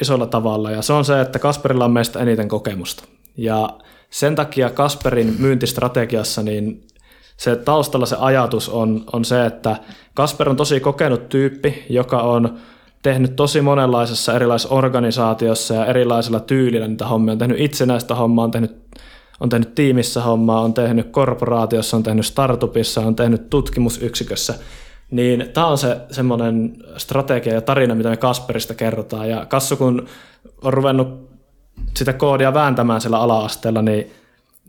isolla tavalla. Ja se on se, että Kasperilla on meistä eniten kokemusta. Ja sen takia Kasperin myyntistrategiassa niin se taustalla se ajatus on, on se, että Kasper on tosi kokenut tyyppi, joka on tehnyt tosi monenlaisessa erilaisessa organisaatiossa ja erilaisella tyylillä niitä hommia. On tehnyt itsenäistä hommaa, on tehnyt, on tehnyt tiimissä hommaa, on tehnyt korporaatiossa, on tehnyt startupissa, on tehnyt tutkimusyksikössä. Niin tämä on se semmoinen strategia ja tarina, mitä me Kasperista kerrotaan. Ja Kassu, kun on ruvennut sitä koodia vääntämään siellä ala-asteella, niin,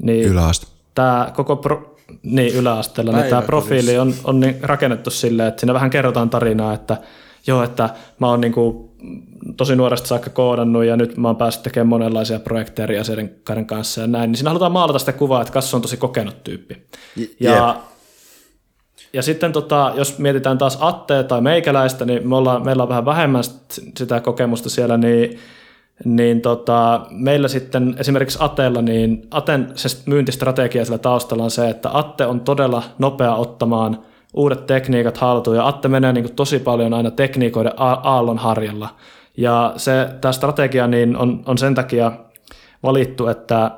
niin Yläaste. tämä koko pro, niin, yläasteella, niin tämä profiili on, on niin rakennettu silleen, että siinä vähän kerrotaan tarinaa, että joo, että mä oon niin kuin tosi nuoresta saakka koodannut ja nyt mä oon päässyt tekemään monenlaisia projekteja eri asioiden kanssa ja näin, niin siinä halutaan maalata sitä kuvaa, että Kassu on tosi kokenut tyyppi. Ja, ja sitten tota, jos mietitään taas Attea tai meikäläistä, niin me ollaan, meillä on vähän vähemmän sitä kokemusta siellä, niin niin tota, meillä sitten esimerkiksi Atella, niin Aten se myyntistrategia sillä taustalla on se, että Atte on todella nopea ottamaan uudet tekniikat haltuun, ja Atte menee niin kuin tosi paljon aina tekniikoiden aallon harjalla. Ja se, tämä strategia niin on, on sen takia valittu, että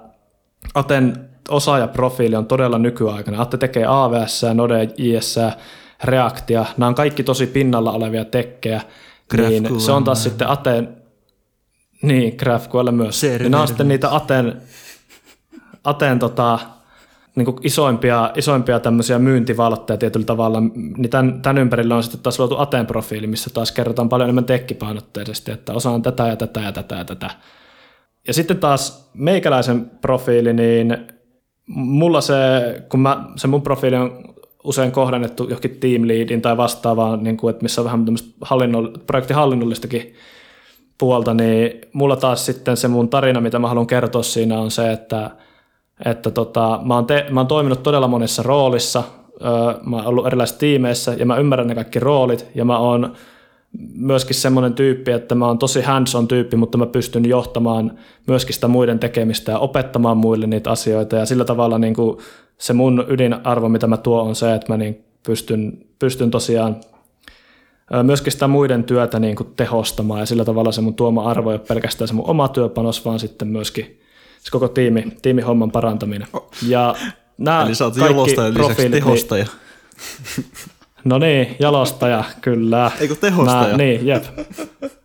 Aten osaajaprofiili on todella nykyaikainen. Atte tekee AVS, Node, JS, Reactia. Nämä on kaikki tosi pinnalla olevia tekkejä. Niin se on taas sitten Aten niin, GraphQL myös. Niin nämä on sitten niitä Aten, Aten tota, niin kuin isoimpia, isoimpia tämmöisiä myyntivaltteja tietyllä tavalla, niin tämän, tämän ympärillä on sitten taas luotu Aten-profiili, missä taas kerrotaan paljon enemmän tekkipainotteisesti, että osaan tätä ja tätä ja tätä ja tätä. Ja sitten taas meikäläisen profiili, niin mulla se, kun mä, se mun profiili on usein kohdennettu johonkin team leadin tai vastaavaan, niin kuin, että missä on vähän tämmöistä hallinnoll- projektihallinnollistakin puolta, niin mulla taas sitten se mun tarina, mitä mä haluan kertoa siinä on se, että, että tota, mä, oon te, mä oon toiminut todella monessa roolissa, mä oon ollut erilaisissa tiimeissä ja mä ymmärrän ne kaikki roolit. Ja mä oon myöskin semmoinen tyyppi, että mä oon tosi hands-on tyyppi, mutta mä pystyn johtamaan myöskin sitä muiden tekemistä ja opettamaan muille niitä asioita. Ja sillä tavalla niin kuin se mun ydinarvo, mitä mä tuon, on se, että mä niin pystyn, pystyn tosiaan myöskin sitä muiden työtä niin kuin tehostamaan ja sillä tavalla se mun tuoma arvo ei ole pelkästään se mun oma työpanos, vaan sitten myöskin se koko tiimi, tiimihomman parantaminen. Ja nämä Eli sä oot lisäksi niin- tehostaja. No niin, jalostaja, kyllä. Eikö tehostaja? Mä, niin, jep.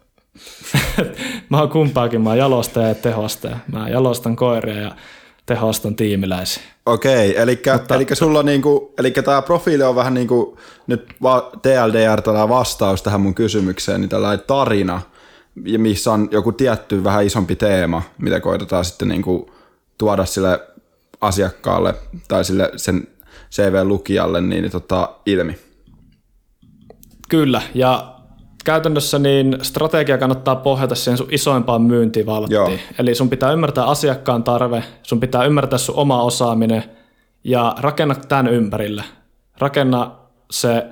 mä oon kumpaakin, mä oon jalostaja ja tehostaja. Mä jalostan koiria ja tehostan tiimiläisiä. Okei, eli, Mutta, eli sulla niinku, eli tämä profiili on vähän niin kuin nyt TLDR tällä vastaus tähän mun kysymykseen, niin tällainen tarina, missä on joku tietty vähän isompi teema, mitä koitetaan sitten niinku tuoda sille asiakkaalle tai sille sen CV-lukijalle niin tota, ilmi. Kyllä, ja käytännössä niin strategia kannattaa pohjata siihen sun isoimpaan myyntivalttiin. Joo. Eli sun pitää ymmärtää asiakkaan tarve, sun pitää ymmärtää sun oma osaaminen ja rakenna tämän ympärille. Rakenna se,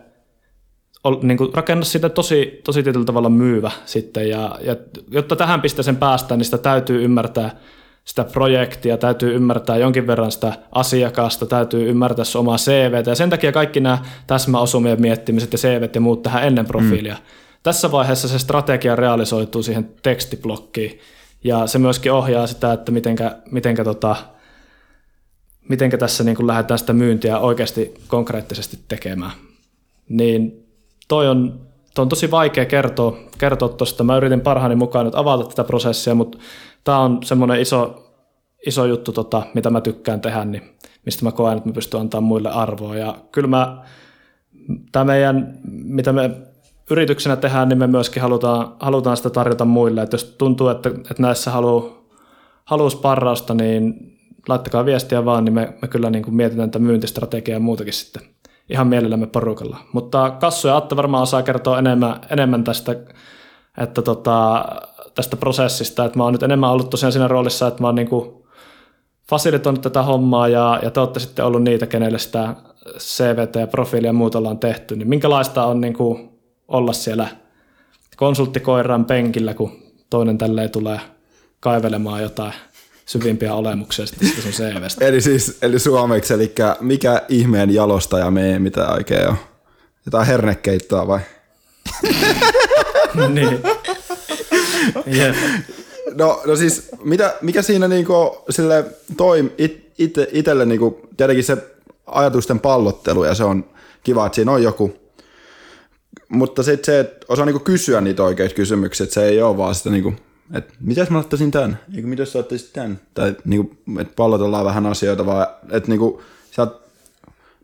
niin kuin, rakenna sitä tosi, tosi tietyllä tavalla myyvä sitten. Ja, ja jotta tähän pisteeseen päästään, niin sitä täytyy ymmärtää sitä projektia, täytyy ymmärtää jonkin verran sitä asiakasta, täytyy ymmärtää sun omaa CVtä. Ja sen takia kaikki nämä täsmäosumien miettimiset ja CVt ja muut tähän ennen profiilia. Mm tässä vaiheessa se strategia realisoituu siihen tekstiblokkiin ja se myöskin ohjaa sitä, että mitenkä, mitenkä, tota, mitenkä tässä niin kuin lähdetään sitä myyntiä oikeasti konkreettisesti tekemään. Niin toi on, toi on tosi vaikea kertoa, kertoa tuosta. Mä yritin parhaani mukaan nyt avata tätä prosessia, mutta tämä on semmoinen iso, iso juttu, tota, mitä mä tykkään tehdä, niin mistä mä koen, että mä pystyn antamaan muille arvoa. Ja kyllä mä tämä meidän, mitä me yrityksenä tehdään, niin me myöskin halutaan, halutaan sitä tarjota muille. Että jos tuntuu, että, että näissä haluaa sparrausta, niin laittakaa viestiä vaan, niin me, me kyllä niin kuin mietitään tätä myyntistrategiaa ja muutakin sitten ihan mielellämme porukalla. Mutta Kassu ja Atte varmaan osaa kertoa enemmän, enemmän tästä, että tota, tästä prosessista. Että mä oon nyt enemmän ollut tosiaan siinä roolissa, että mä oon niin fasilitoinut tätä hommaa ja, ja te olette sitten ollut niitä, kenelle sitä CVT ja profiilia ja muuta ollaan tehty. Niin minkälaista on niin kuin olla siellä konsulttikoiran penkillä, kun toinen tälleen tulee kaivelemaan jotain syvimpiä olemuksia sitten sun CVstä. Eli siis eli suomeksi, eli mikä ihmeen jalostaja me mitä oikein on? Jotain hernekeittoa vai? niin. Yep. No, no siis, mitä, mikä siinä niinku sille toim, it, it, itselle niinku, tietenkin se ajatusten pallottelu ja se on kiva, että siinä on joku, mutta sitten se, että osaa niinku kysyä niitä oikeita kysymyksiä, että se ei ole vaan sitä niinku, että mitäs mä ottaisin tämän, eikö mitäs sä ottaisit tämän, tai niinku, että pallotellaan vähän asioita, vaan että niinku, sä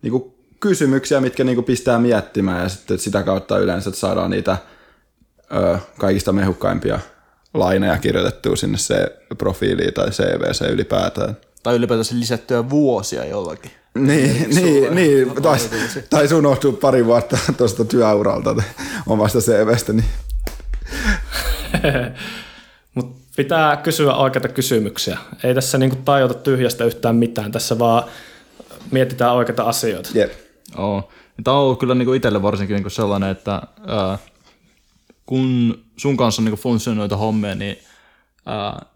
niinku kysymyksiä, mitkä niinku pistää miettimään ja sitten sitä kautta yleensä saadaan niitä ö, kaikista mehukkaimpia laineja kirjoitettua sinne se profiiliin tai CVC ylipäätään. Tai ylipäätään lisättyä vuosia jollakin. Niin, niin, niin. Taisi, taisi unohtua pari vuotta tuosta työuralta omasta CVstä. Niin. Mutta pitää kysyä oikeita kysymyksiä. Ei tässä niinku tajota tyhjästä yhtään mitään, tässä vaan mietitään oikeita asioita. Yep. Oo. Tämä on ollut kyllä niinku itselle varsinkin niinku sellainen, että ää, kun sun kanssa on niinku funktionoita hommia, niin ää,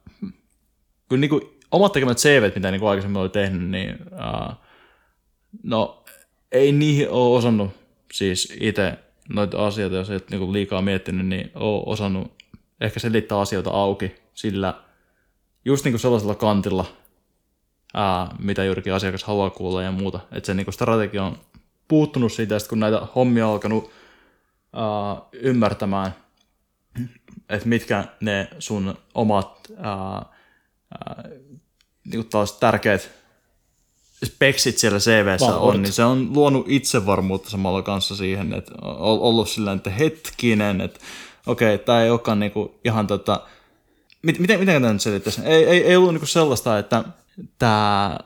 kyllä niinku omat tekemät CVt, mitä niinku aikaisemmin oli tehnyt, niin ää, no ei niihin ole osannut siis itse noita asioita, jos et niinku liikaa miettinyt, niin ole osannut ehkä selittää asioita auki sillä just niinku sellaisella kantilla, ää, mitä juurikin asiakas haluaa kuulla ja muuta. Että se niinku strategia on puuttunut siitä, kun näitä hommia on alkanut ää, ymmärtämään, että mitkä ne sun omat ää, ää, niinku taas tärkeät speksit siellä CVssä Vahvuudet. on, niin se on luonut itsevarmuutta samalla kanssa siihen, että on ollut sillä että hetkinen, että okei, okay, tämä ei olekaan niinku ihan tota, miten, miten tämä nyt selittäisi? Ei, ei, ei ollut niinku sellaista, että tämä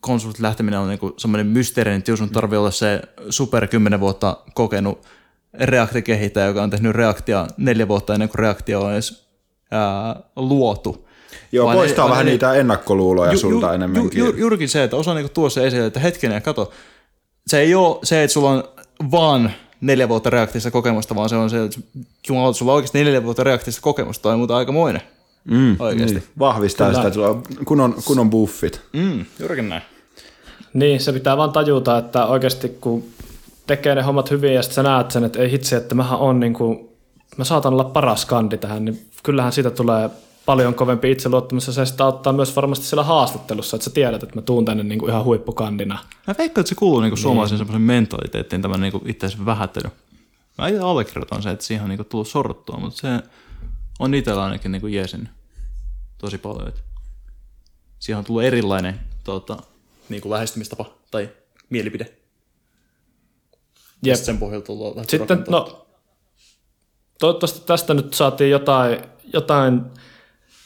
konsultit lähteminen on niinku semmoinen mysteerinen, että sun tarvii olla se super 10 vuotta kokenut reaktikehittäjä, joka on tehnyt reaktia neljä vuotta ennen kuin reaktio on edes ää, luotu. Joo, Vaan poistaa ne, vähän ne, niitä ennakkoluuloja ju, sulta ju, enemmänkin. Ju, ju, juurikin se, että osaa niinku tuoda se esille, että hetkinen, kato, se ei ole se, että sulla on vaan neljä vuotta reaktista kokemusta, vaan se on se, että jumala, sulla on oikeasti neljä vuotta reaktista kokemusta, toi on muuta aikamoinen. Mm, oikeasti. Niin. Vahvistaa Kyllä. sitä, että sulla on kunnon, kunnon buffit. Mm, juurikin näin. Niin, se pitää vaan tajuta, että oikeasti kun tekee ne hommat hyvin ja sitten sä näet sen, että ei hitsi, että mähän on niin kuin, mä saatan olla paras kandi tähän, niin kyllähän siitä tulee paljon kovempi itseluottamus ja se sitä auttaa myös varmasti siellä haastattelussa, että sä tiedät, että mä tuun tänne niin kuin ihan huippukandina. Mä veikkaan, että se kuuluu niin kuin suomalaisen niin. semmoisen mentaliteettiin tämä niin itse vähättely. Mä itse allekirjoitan se, että siihen on niin kuin tullut sorruttua, mutta se on itsellä ainakin niin kuin jeesin tosi paljon. Että siihen on tullut erilainen tuota, niin kuin lähestymistapa tai mielipide. Jep. sen pohjalta Sitten, no, toivottavasti tästä nyt saatiin jotain, jotain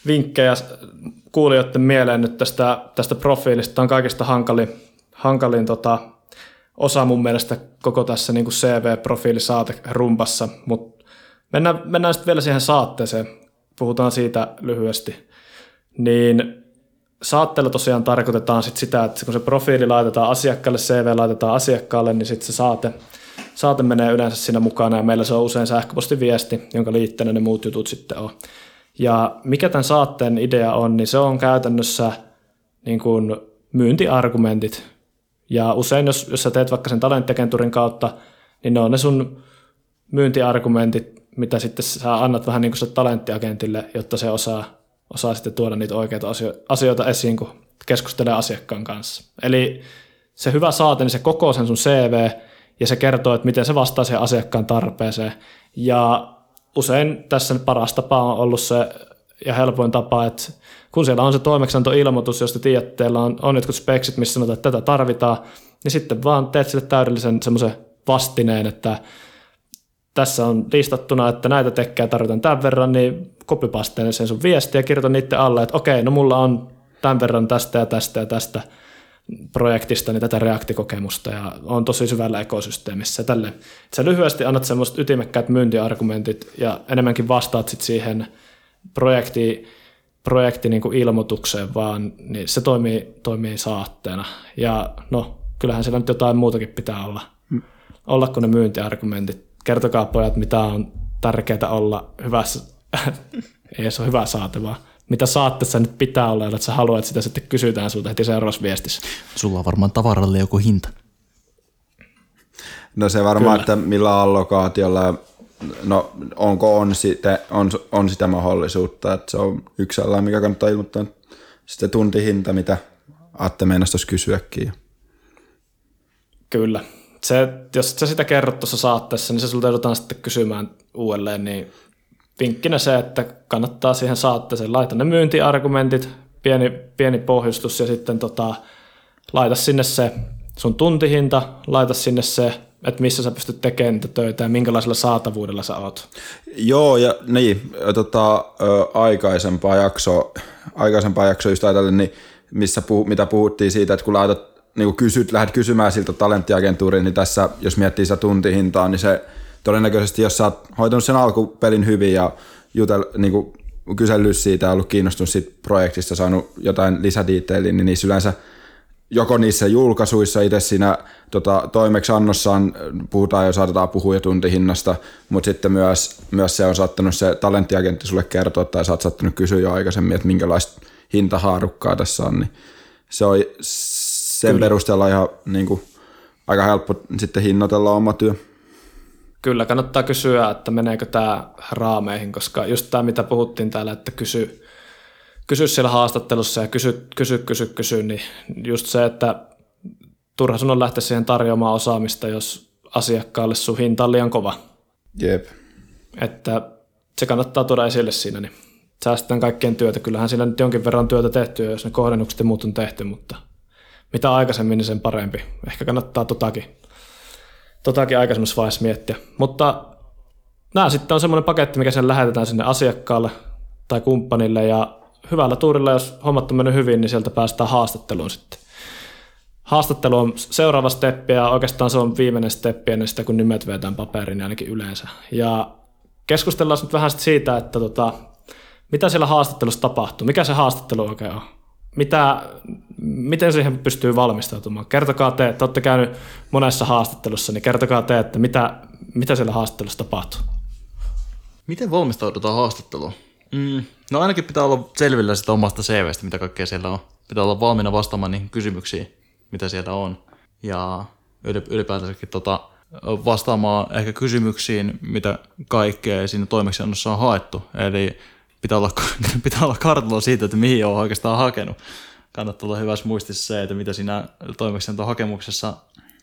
vinkkejä kuulijoiden mieleen nyt tästä, tästä profiilista. Tämä on kaikista hankalin, hankalin tota, osa mun mielestä koko tässä niin CV-profiilisaate rumpassa, mutta mennään, mennään sitten vielä siihen saatteeseen. Puhutaan siitä lyhyesti. Niin saatteella tosiaan tarkoitetaan sit sitä, että kun se profiili laitetaan asiakkaalle, CV laitetaan asiakkaalle, niin sitten se saate, saate menee yleensä siinä mukana ja meillä se on usein sähköpostiviesti, jonka liitteenä ne muut jutut sitten on. Ja mikä tämän saatteen idea on, niin se on käytännössä niin kuin myyntiargumentit. Ja usein, jos, jos sä teet vaikka sen talenttiagentuurin kautta, niin ne on ne sun myyntiargumentit, mitä sitten sä annat vähän niin kuin se talenttiagentille, jotta se osaa, osaa sitten tuoda niitä oikeita asioita esiin, kun keskustelee asiakkaan kanssa. Eli se hyvä saate, niin se koko sen sun CV, ja se kertoo, että miten se vastaa siihen asiakkaan tarpeeseen. Ja usein tässä paras tapa on ollut se ja helpoin tapa, että kun siellä on se toimeksiantoilmoitus, josta tiedät, että teillä on, on jotkut speksit, missä sanotaan, että tätä tarvitaan, niin sitten vaan teet sille täydellisen semmoisen vastineen, että tässä on listattuna, että näitä tekkejä tarvitaan tämän verran, niin kopipasteen sen sun viestiä ja kirjoitan niiden alle, että okei, no mulla on tämän verran tästä ja tästä ja tästä projektista niin tätä reaktikokemusta ja on tosi syvällä ekosysteemissä. Tälle. Sä lyhyesti annat semmoiset ytimekkäät myyntiargumentit ja enemmänkin vastaat sit siihen projektiin, projekti niin kuin ilmoitukseen, vaan niin se toimii, toimii saatteena. Ja no, kyllähän siellä nyt jotain muutakin pitää olla, mm. olla kuin ne myyntiargumentit. Kertokaa pojat, mitä on tärkeää olla hyvässä, ei se ole hyvä saate, vaan mitä saatteessa nyt pitää olla, että sä haluat, että sitä sitten kysytään sulta heti seuraavassa viestissä. Sulla on varmaan tavaralle joku hinta. No se varmaan, Kyllä. että millä allokaatiolla, no onko on, sitä, on, on sitä mahdollisuutta, että se on yksi sellainen, mikä kannattaa ilmoittaa. Sitten tuntihinta, mitä Atte meinasi kysyäkin. Kyllä. Se, jos sä sitä kerrot tuossa saatteessa, niin se sulta joudutaan sitten kysymään uudelleen, niin vinkkinä se, että kannattaa siihen saatteeseen laita ne myyntiargumentit, pieni, pieni pohjustus ja sitten tota, laita sinne se sun tuntihinta, laita sinne se, että missä sä pystyt tekemään niitä töitä ja minkälaisella saatavuudella sä oot. Joo, ja niin, tota, aikaisempaa jaksoa, aikaisempaa jaksoa just ajatellen, niin missä puhu, mitä puhuttiin siitä, että kun laitat, niin kun kysyt, lähdet kysymään siltä talenttiagentuuriin, niin tässä, jos miettii sitä tuntihintaa, niin se todennäköisesti, jos sä oot hoitanut sen alkupelin hyvin ja jutel, niin kuin kysellyt siitä ja ollut kiinnostunut siitä projektista, saanut jotain lisädiiteiliä, niin niissä yleensä joko niissä julkaisuissa itse siinä tota, toimeksiannossaan puhutaan ja saatetaan puhua jo tuntihinnasta, mutta sitten myös, myös se on saattanut se talenttiagentti sulle kertoa tai sä oot saattanut kysyä jo aikaisemmin, että minkälaista hintahaarukkaa tässä on, niin se on sen Kyllä. perusteella ihan niin kuin, aika helppo sitten hinnoitella oma työ. Kyllä kannattaa kysyä, että meneekö tämä raameihin, koska just tämä, mitä puhuttiin täällä, että kysy, kysy siellä haastattelussa ja kysy, kysy, kysy, kysy, niin just se, että turha sun on lähteä siihen tarjoamaan osaamista, jos asiakkaalle sun hinta on liian kova. Jep. Että se kannattaa tuoda esille siinä, niin säästetään kaikkien työtä. Kyllähän siinä nyt jonkin verran työtä tehty, jos ne kohdennukset ja muut on tehty, mutta mitä aikaisemmin, niin sen parempi. Ehkä kannattaa totakin totakin aikaisemmassa vaiheessa miettiä. Mutta nämä sitten on semmoinen paketti, mikä sen lähetetään sinne asiakkaalle tai kumppanille ja hyvällä tuurilla, jos hommat on mennyt hyvin, niin sieltä päästään haastatteluun sitten. Haastattelu on seuraava steppi ja oikeastaan se on viimeinen steppi ennen sitä, kun nimet vetään paperiin niin ainakin yleensä. Ja keskustellaan nyt vähän siitä, että tota, mitä siellä haastattelussa tapahtuu, mikä se haastattelu oikein on mitä, miten siihen pystyy valmistautumaan? Kertokaa te, että olette käynyt monessa haastattelussa, niin kertokaa te, että mitä, mitä siellä haastattelussa tapahtuu. Miten valmistaudutaan haastatteluun? Mm, no ainakin pitää olla selvillä sitä omasta CVstä, mitä kaikkea siellä on. Pitää olla valmiina vastaamaan niihin kysymyksiin, mitä siellä on. Ja ylipäätänsäkin tota, vastaamaan ehkä kysymyksiin, mitä kaikkea siinä toimeksiannossa on haettu. Eli pitää olla, pitää olla kartalla siitä, että mihin on oikeastaan hakenut. Kannattaa olla hyvässä muistissa se, että mitä siinä hakemuksessa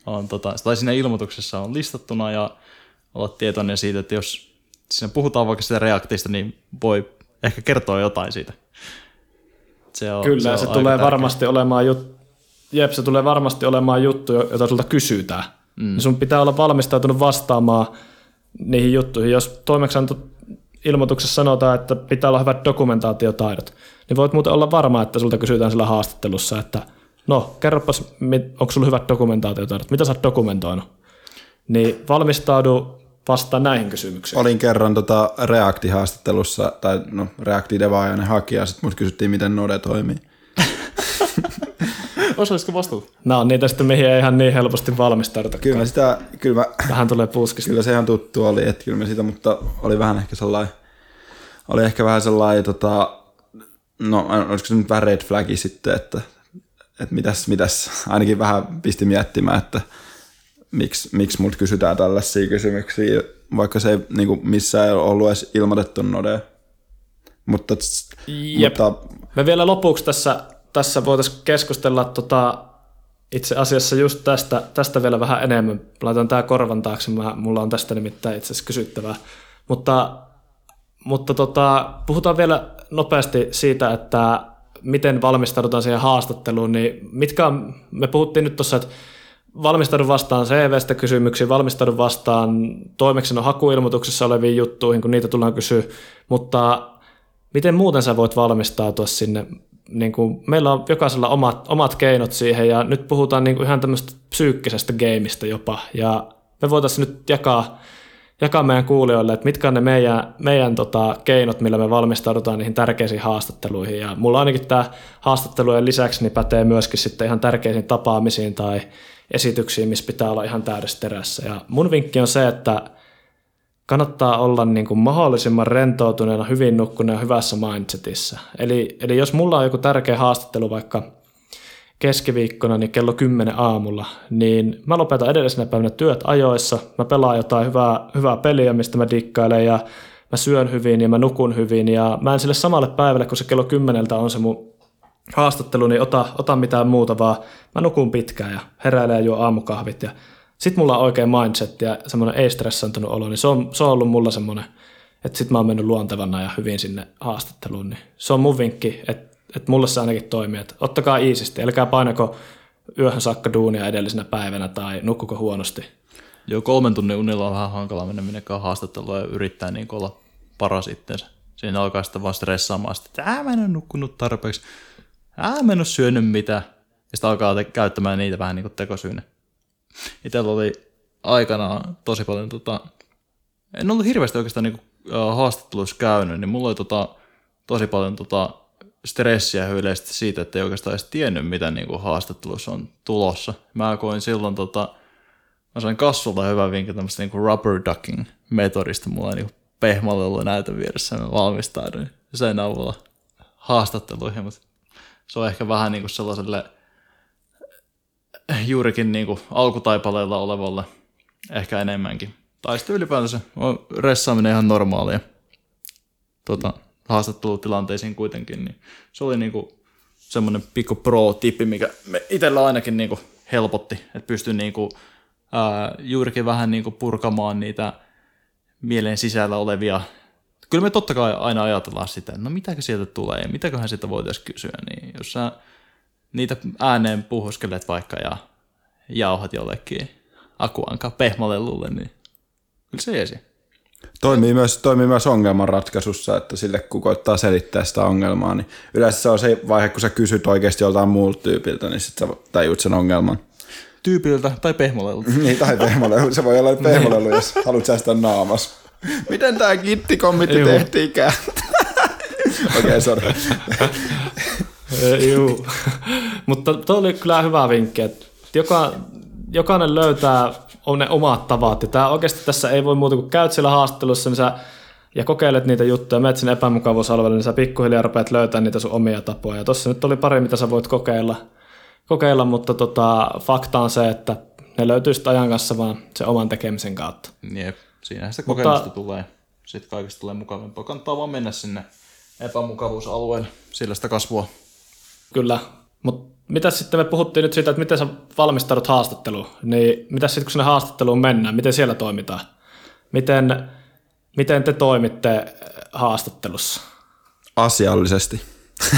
on, tota, tai siinä ilmoituksessa on listattuna ja olla tietoinen siitä, että jos siinä puhutaan vaikka sitä reaktista, niin voi ehkä kertoa jotain siitä. Se on, Kyllä, se, on se tulee tärkeä. varmasti olemaan juttu, Jep, se tulee varmasti olemaan juttu, jota sulta kysytään. Mm. sun pitää olla valmistautunut vastaamaan niihin juttuihin. Jos toimeksianto ilmoituksessa sanotaan, että pitää olla hyvät dokumentaatiotaidot, niin voit muuten olla varma, että sulta kysytään sillä haastattelussa, että no, kerropas, onko sulla hyvät dokumentaatiotaidot, mitä sä oot dokumentoinut? Niin valmistaudu vastaan näihin kysymyksiin. Olin kerran tota Reacti-haastattelussa, tai no Reacti-devaajainen hakija, sitten mut kysyttiin, miten Node toimii. Osaisiko vastata? No niitä sitten, mihin ei ihan niin helposti valmistauduta. Kyllä sitä, kyllä mä, Vähän tulee puskista. Kyllä se ihan tuttu oli, että kyllä mä sitä, mutta oli vähän ehkä sellainen, oli ehkä vähän sellainen, tota, no olisiko se nyt vähän red flagi sitten, että, että mitäs, mitäs, ainakin vähän pisti miettimään, että miksi, miksi mut kysytään tällaisia kysymyksiä, vaikka se ei niin kuin missään ei ollut edes ilmoitettu nodea. Mutta, Jep. mutta me vielä lopuksi tässä tässä voitaisiin keskustella tota, itse asiassa just tästä, tästä vielä vähän enemmän. Laitan tämä korvan taakse, mä, mulla on tästä nimittäin itse asiassa kysyttävää. Mutta, mutta tota, puhutaan vielä nopeasti siitä, että miten valmistaudutaan siihen haastatteluun, niin mitkä on, me puhuttiin nyt tuossa, että valmistaudun vastaan CVstä kysymyksiin, valmistaudun vastaan toimeksiannon hakuilmoituksessa oleviin juttuihin, kun niitä tullaan kysyä, mutta miten muuten sä voit valmistautua sinne? Niin kuin, meillä on jokaisella omat, omat keinot siihen ja nyt puhutaan niin kuin ihan tämmöistä psyykkisestä gameista jopa ja me voitaisiin nyt jakaa, jakaa meidän kuulijoille, että mitkä on ne meidän, meidän tota, keinot, millä me valmistaudutaan niihin tärkeisiin haastatteluihin. Ja mulla ainakin tämä haastattelujen lisäksi niin pätee myöskin sitten ihan tärkeisiin tapaamisiin tai esityksiin, missä pitää olla ihan täydessä terässä. Ja mun vinkki on se, että kannattaa olla niin kuin mahdollisimman rentoutuneena, hyvin nukkuneena hyvässä mindsetissa. Eli, eli jos mulla on joku tärkeä haastattelu vaikka keskiviikkona niin kello 10 aamulla, niin mä lopetan edellisenä päivänä työt ajoissa, mä pelaan jotain hyvää, hyvää peliä, mistä mä dikkailen ja mä syön hyvin ja mä nukun hyvin ja mä en sille samalle päivälle, kun se kello 10 on se mun haastattelu, niin ota, ota mitään muuta, vaan mä nukun pitkään ja heräilen ja juo aamukahvit ja sit mulla on oikein mindset ja semmoinen ei-stressantunut olo, niin se on, se on ollut mulla semmoinen, että sit mä oon mennyt luontevana ja hyvin sinne haastatteluun, niin se on mun vinkki, että, että mulle se ainakin toimii, että ottakaa iisisti, älkää painako yöhön saakka duunia edellisenä päivänä tai nukkuko huonosti. Joo, kolmen tunnin unilla on vähän hankala mennä minnekään haastattelua ja yrittää niin olla paras itsensä. Siinä alkaa sitten vaan stressaamaan, että ää, mä en ole nukkunut tarpeeksi, ää, mä en ole syönyt mitään. Ja sitten alkaa te- käyttämään niitä vähän niin kuin tekosyynä. Itsellä oli aikanaan tosi paljon, tota, en ollut hirveästi oikeastaan niin haastatteluissa käynyt, niin mulla oli tota, tosi paljon tota, stressiä yleisesti siitä, että ei oikeastaan edes tiennyt, mitä niin kuin haastattelussa on tulossa. Mä koin silloin, tota, mä sain kassulta hyvän vinkin tämmöistä niin rubber ducking metodista. Mulla on niin pehmolelu näytön vieressä, mä valmistauduin sen avulla haastatteluihin, mutta se on ehkä vähän niin kuin sellaiselle juurikin niin kuin alkutaipaleella olevalle ehkä enemmänkin. Tai sitten ylipäätänsä. On ressaaminen ihan normaalia. Tota, haastattelutilanteisiin kuitenkin, niin se oli niin kuin semmoinen pikku pro-tippi, mikä me itsellä ainakin niin kuin helpotti, että pystyn niin kuin, ää, juurikin vähän niin kuin purkamaan niitä mielen sisällä olevia. Kyllä me totta kai aina ajatellaan sitä, että no mitäkö sieltä tulee ja mitäköhän sieltä voitaisiin kysyä, niin jos sä niitä ääneen puhuskelet vaikka ja jauhat jollekin akuanka pehmolelulle, niin kyllä se jäsi. Toimii myös, toimii myös ongelmanratkaisussa, että sille kun koittaa selittää sitä ongelmaa, niin yleensä se on se vaihe, kun sä kysyt oikeasti joltain muulta tyypiltä, niin sitten sä tajut sen ongelman. Tyypiltä tai pehmolelulta. Niin, tai pehmolelu. Se voi olla pehmolelu, jos haluat säästää naamas. Miten tää kittikommitti tehtiinkään? Okei, okay, sorry. Joo. Mutta tuo oli kyllä hyvä vinkki, että joka, jokainen löytää on ne omat tavat. Ja tää oikeasti tässä ei voi muuta kuin käyt siellä haastattelussa niin sä, ja kokeilet niitä juttuja, menet sinne epämukavuusalueelle, niin sä pikkuhiljaa rupeat löytämään niitä sun omia tapoja. Ja tossa nyt oli pari, mitä sä voit kokeilla, kokeilla mutta tota, fakta on se, että ne löytyy sitten ajan kanssa vaan se oman tekemisen kautta. Jep, siinähän sitä Mutta- kokemusta tulee. Sitten kaikista tulee mukavampaa. Kannattaa vaan mennä sinne epämukavuusalueelle, sillä sitä kasvua. Kyllä, mutta mitä sitten me puhuttiin nyt siitä, että miten sä valmistaudut haastatteluun, niin mitä sitten kun sinne haastatteluun mennään, miten siellä toimitaan? Miten, miten te toimitte äh, haastattelussa? Asiallisesti.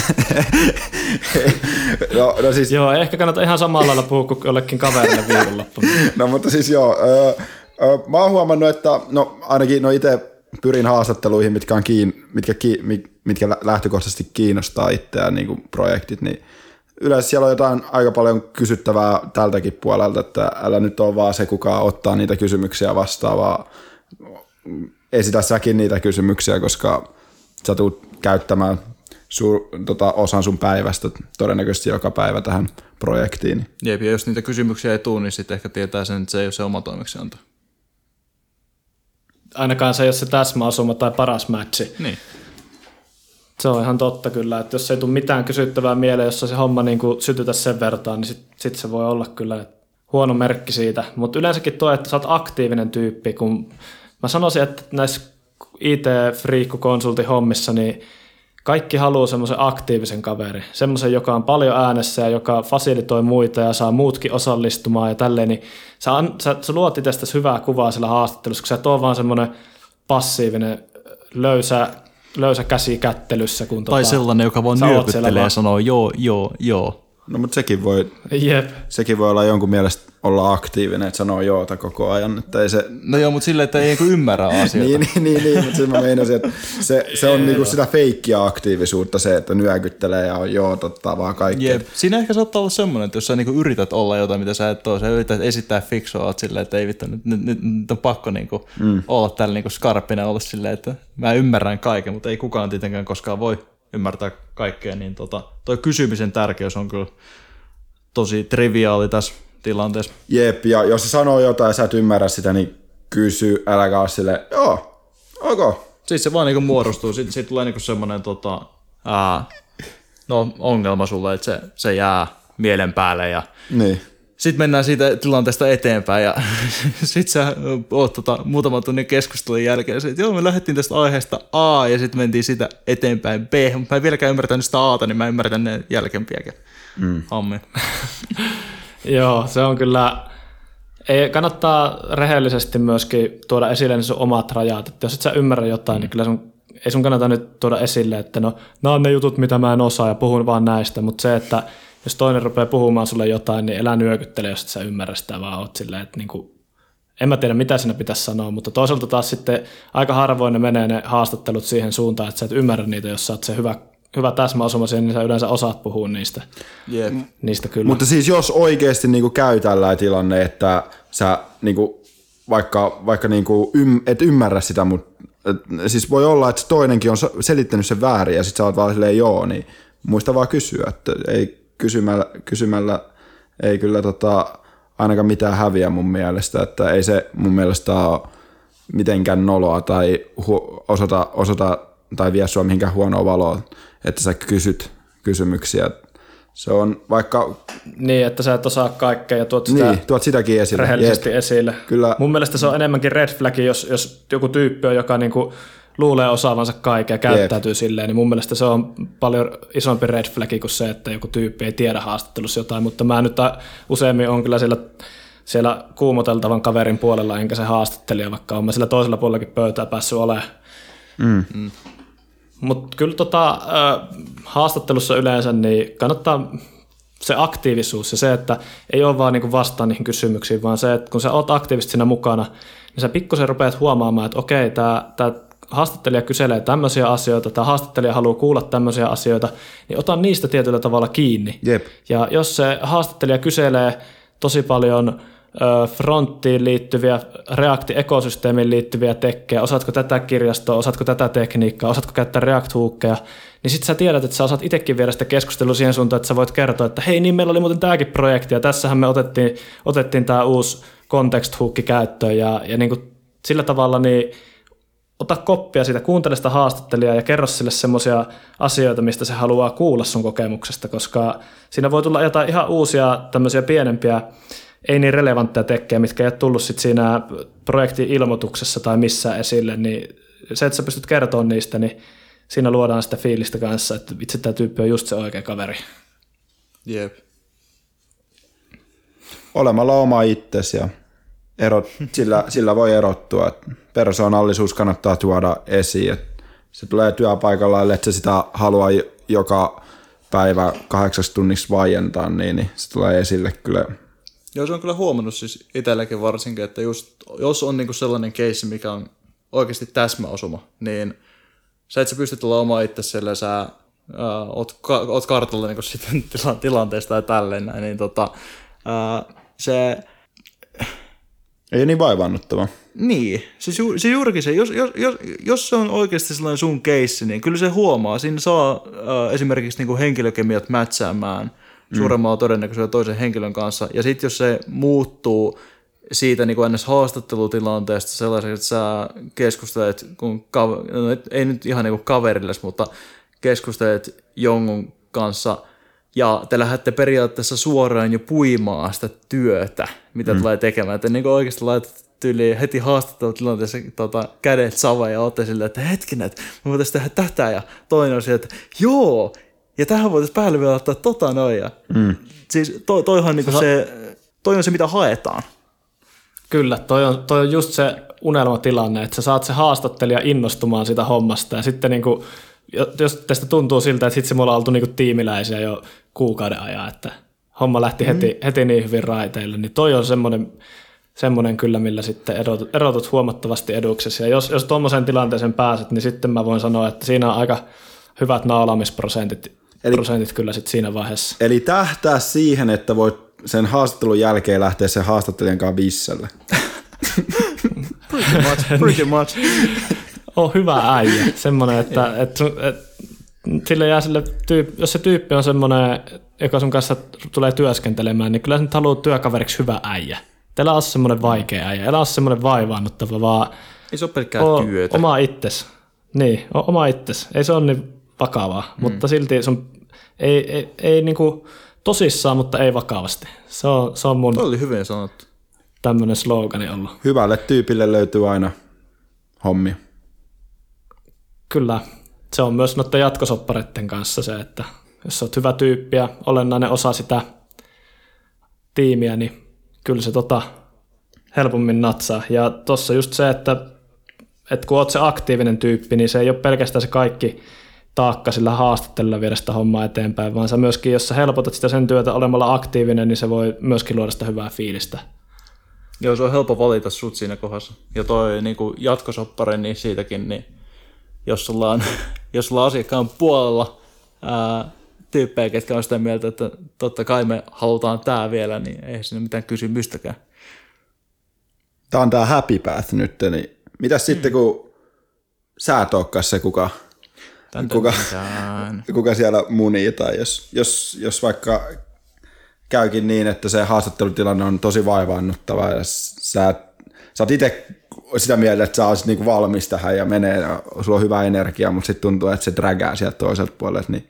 no, no siis Joo, ehkä kannata ihan samalla lailla puhua kuin jollekin kaverille viikonloppuna. No mutta siis joo, öö, öö, mä oon huomannut, että no ainakin no itse pyrin haastatteluihin, mitkä, on kiin, mitkä, ki, mi- mitkä lä- lähtökohtaisesti kiinnostaa itseään niin kuin projektit, niin yleensä siellä on jotain aika paljon kysyttävää tältäkin puolelta, että älä nyt ole vaan se, kuka ottaa niitä kysymyksiä vastaan, vaan esitä säkin niitä kysymyksiä, koska sä tulet käyttämään suur, tota, osan sun päivästä todennäköisesti joka päivä tähän projektiin. Jep, ja jos niitä kysymyksiä ei tule, niin sitten ehkä tietää sen, että se ei ole se oma toimeksianto. Ainakaan se ei ole se täsmäasuma tai paras matchi. Niin. Se on ihan totta kyllä, että jos ei tule mitään kysyttävää mieleen, jossa se homma niin kuin sytytä sen vertaan, niin sitten sit se voi olla kyllä huono merkki siitä. Mutta yleensäkin tuo, että sä oot aktiivinen tyyppi, kun mä sanoisin, että näissä IT-friikkukonsultin hommissa, niin kaikki haluaa semmoisen aktiivisen kaverin, semmoisen, joka on paljon äänessä ja joka fasilitoi muita ja saa muutkin osallistumaan ja tälleen, niin sä, an, sä, sä luot itsestäsi hyvää kuvaa sillä haastattelussa, kun sä et ole vaan semmoinen passiivinen, löysä, löysä käsi kättelyssä. Kun Tai tota, sellainen, joka vaan nyökyttelee ja sanoo joo, joo, joo. No mutta sekin voi, Jep. sekin voi olla jonkun mielestä olla aktiivinen, että sanoo joota koko ajan, että ei se... No joo, mutta silleen, että ei niinku ymmärrä asioita. Niin, niin, niin, niin mutta sen mä meinasin, että se, se on niinku sitä feikkiä aktiivisuutta se, että nyökyttelee ja on joo totta vaan kaikkea. Jep. Siinä ehkä saattaa olla semmoinen, että jos sä niinku yrität olla jotain, mitä sä et ole, sä yrität esittää fiksua, oot silleen, että ei vittu, nyt, nyt, nyt, nyt on pakko niinku mm. olla tällä niinku skarppina, olla silleen, että mä ymmärrän kaiken, mutta ei kukaan tietenkään koskaan voi ymmärtää kaikkea, niin tota, toi kysymisen tärkeys on kyllä tosi triviaali tässä tilanteessa. Jep, ja jos se sanoo jotain ja sä et ymmärrä sitä, niin kysy, äläkä ole silleen, joo, ok. Siis se vaan niinku muodostuu, sitten sit tulee niinku semmoinen tota, ää, no, ongelma sulle, että se, se jää mielen päälle ja Niin. Sitten mennään siitä tilanteesta eteenpäin ja sitten sä oot tota, muutaman tunnin keskustelun jälkeen, että joo me lähdettiin tästä aiheesta A ja sitten mentiin sitä eteenpäin B, mutta mä en vieläkään ymmärtänyt sitä Ata, niin mä ymmärrän ne jälkempiäkin. Mm. Hammi. Joo, se on kyllä, ei, kannattaa rehellisesti myöskin tuoda esille ne sun omat rajat, että jos et sä ymmärrä jotain, niin kyllä sun, ei sun kannata nyt tuoda esille, että no, nämä on ne jutut, mitä mä en osaa ja puhun vaan näistä, mutta se, että jos toinen rupeaa puhumaan sulle jotain, niin elä nyökyttele, jos et sä ymmärrä sitä, vaan oot silleen, että niinku, en mä tiedä, mitä siinä pitäisi sanoa, mutta toisaalta taas sitten aika harvoin ne menee ne haastattelut siihen suuntaan, että sä et ymmärrä niitä, jos sä oot se hyvä, hyvä täsmäosuma siihen, niin sä yleensä osaat puhua niistä, Yep. niistä kyllä. Mutta siis jos oikeasti niinku käy tällainen tilanne, että sä niinku, vaikka, vaikka niinku ym, et ymmärrä sitä, mutta siis voi olla, että toinenkin on selittänyt sen väärin ja sit sä oot vaan silleen joo, niin muista vaan kysyä, että ei kysymällä, kysymällä ei kyllä tota, ainakaan mitään häviä mun mielestä, että ei se mun mielestä ole mitenkään noloa tai hu- osata, osata tai vie sua mihinkään huonoa valoa, että sä kysyt kysymyksiä. Se on vaikka, Niin, että sä et osaa kaikkea ja tuot sitä niin, tuot sitäkin esille. rehellisesti Jep. esille. Kyllä. Mun mielestä se on enemmänkin red flag, jos, jos joku tyyppi on, joka niinku luulee osaavansa kaiken ja käyttäytyy silleen, niin mun mielestä se on paljon isompi red flag kuin se, että joku tyyppi ei tiedä haastattelussa jotain, mutta mä nyt useammin on kyllä siellä, siellä kuumoteltavan kaverin puolella, enkä se haastattelija, vaikka on mä sillä toisella puolellakin pöytää päässyt olemaan. Mm. Mutta kyllä tota, äh, haastattelussa yleensä niin kannattaa se aktiivisuus ja se, että ei ole vaan niinku vastaan niihin kysymyksiin, vaan se, että kun sä oot aktiivisesti siinä mukana, niin sä pikkusen rupeat huomaamaan, että okei, tämä tää haastattelija kyselee tämmöisiä asioita, tämä haastattelija haluaa kuulla tämmöisiä asioita, niin ota niistä tietyllä tavalla kiinni. Jep. Ja jos se haastattelija kyselee tosi paljon fronttiin liittyviä, React-ekosysteemiin liittyviä tekkejä, osaatko tätä kirjastoa, osaatko tätä tekniikkaa, osaatko käyttää react niin sitten sä tiedät, että sä osaat itsekin viedä sitä keskustelua siihen suuntaan, että sä voit kertoa, että hei, niin meillä oli muuten tämäkin projekti, ja tässähän me otettiin, otettiin tämä uusi context hookki käyttöön, ja, ja niin kuin sillä tavalla niin ota koppia siitä, kuuntele sitä haastattelijaa ja kerro sille semmoisia asioita, mistä se haluaa kuulla sun kokemuksesta, koska siinä voi tulla jotain ihan uusia tämmöisiä pienempiä, ei niin relevantteja tekkejä, mitkä ei ole tullut sit siinä projektin ilmoituksessa tai missään esille, niin se, että sä pystyt kertomaan niistä, niin siinä luodaan sitä fiilistä kanssa, että itse tämä tyyppi on just se oikea kaveri. Jep. Olemalla oma itsesi ja erot, sillä, sillä voi erottua. Persoonallisuus kannattaa tuoda esiin. että se tulee työpaikalla, ellei se sitä halua joka päivä kahdeksaksi tunniksi vaientaa, niin, niin se tulee esille kyllä. Joo, se on kyllä huomannut siis itselläkin varsinkin, että just, jos on niinku sellainen keissi, mikä on oikeasti täsmäosuma, niin sä et sä pysty tulla oma itse sille, sä ää, oot, ka- oot kartalla niinku tila- tilanteesta ja tälleen näin, niin tota, ää, se, Ei niin vaivannuttava. niin, siis ju, se juurikin se, jos, jos, jos, jos se on oikeasti sellainen sun keissi, niin kyllä se huomaa, siinä saa ää, esimerkiksi niinku henkilökemiat mätsäämään suuremmalla todennäköisyydellä toisen henkilön kanssa, ja sitten jos se muuttuu siitä niin kuin haastattelutilanteesta sellaiseksi, että sä keskustelet, kun kav- no, ei nyt ihan niin kuin kaverilles, mutta keskustelet jonkun kanssa ja te lähdette periaatteessa suoraan jo puimaan sitä työtä, mitä mm. tulee tekemään. Että niin oikeasti laitat tyyliin heti haastattelutilanteessa tota, kädet saveen ja olette silleen, että hetkinen, että me voitaisiin tehdä tätä ja toinen on sieltä, että joo, ja tähän voitaisiin päälle vielä ottaa tota noin. Ja, mm. Siis toi, toihan niin se, toi on se, mitä haetaan. Kyllä, toi on, toi on just se unelmatilanne, että sä saat se haastattelija innostumaan sitä hommasta ja sitten niin kuin, jos teistä tuntuu siltä, että sitten me ollaan oltu niin tiimiläisiä jo kuukauden ajan, että homma lähti heti, heti niin hyvin raiteille, niin toi on semmoinen, semmoinen kyllä, millä sitten erotut, erotut huomattavasti eduksessa. Ja jos, jos tuommoiseen tilanteeseen pääset, niin sitten mä voin sanoa, että siinä on aika hyvät naulaamisprosentit Eli, prosentit kyllä sitten siinä vaiheessa. Eli tähtää siihen, että voit sen haastattelun jälkeen lähteä sen haastattelijan kanssa visselle. Pretty much, pretty much. on hyvä äijä. Semmoinen, että, että, että sille jää sille tyyppi, jos se tyyppi on semmoinen, joka sun kanssa tulee työskentelemään, niin kyllä sä nyt haluat työkaveriksi hyvä äijä. Älä ole semmoinen vaikea äijä, älä ole semmoinen vaivaannuttava, vaan Ei se ole pelkkää oo työtä. oma itses. Niin, o- oma itses. Ei se ole niin vakavaa, mm. mutta silti sun ei, ei, ei niinku tosissaan, mutta ei vakavasti. Se on, se on mun Tuo oli hyvin sanottu. tämmöinen slogani ollut. Hyvälle tyypille löytyy aina hommia. Kyllä, se on myös noiden jatkosoppareiden kanssa se, että jos olet hyvä tyyppi ja olennainen osa sitä tiimiä, niin kyllä se tota helpommin natsaa. Ja tuossa just se, että, että kun olet se aktiivinen tyyppi, niin se ei ole pelkästään se kaikki taakka sillä haastattelulla viedä sitä hommaa eteenpäin, vaan sä myöskin, jos sä helpotat sitä sen työtä olemalla aktiivinen, niin se voi myöskin luoda sitä hyvää fiilistä. Joo, se on helppo valita sut siinä kohdassa. Ja toi niin jatkosoppari, niin siitäkin, niin jos sulla on, jos sulla on asiakkaan puolella ää, tyyppejä, ketkä on sitä mieltä, että totta kai me halutaan tää vielä, niin ei siinä mitään kysymystäkään. Tää on tää happy path nyt, niin mitäs sitten kun sä et olekaan se, kuka, Tän, Kuka- kuka siellä munii, tai jos, jos, jos vaikka käykin niin, että se haastattelutilanne on tosi vaivaannuttava, ja sä, sä oot itse sitä mieltä, että sä olisit niinku valmis tähän ja menee, ja sulla on hyvä energia, mutta sitten tuntuu, että se drägää sieltä toiselta puolelta, niin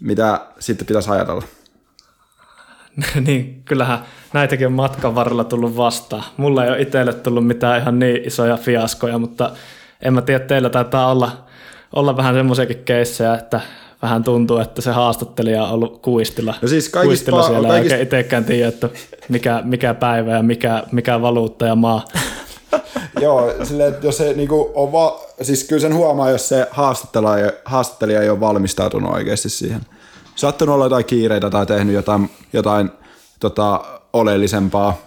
mitä sitten pitäisi ajatella? niin kyllähän näitäkin on matkan varrella tullut vastaan. Mulla ei ole itselle tullut mitään ihan niin isoja fiaskoja, mutta en mä tiedä, teillä taitaa olla, olla vähän semmoisiakin keissejä, että vähän tuntuu, että se haastattelija on ollut kuistilla, No siis kaikista kuistilla pa- siellä, kaikista- eikä itsekään tiedä, että mikä, mikä päivä ja mikä, mikä valuutta ja maa. Joo, silleen, että jos se niinku on va- siis kyllä sen huomaa, jos se haastattelija, haastattelija ei ole valmistautunut oikeasti siihen. Sattunut olla jotain kiireitä tai tehnyt jotain, jotain tota, oleellisempaa,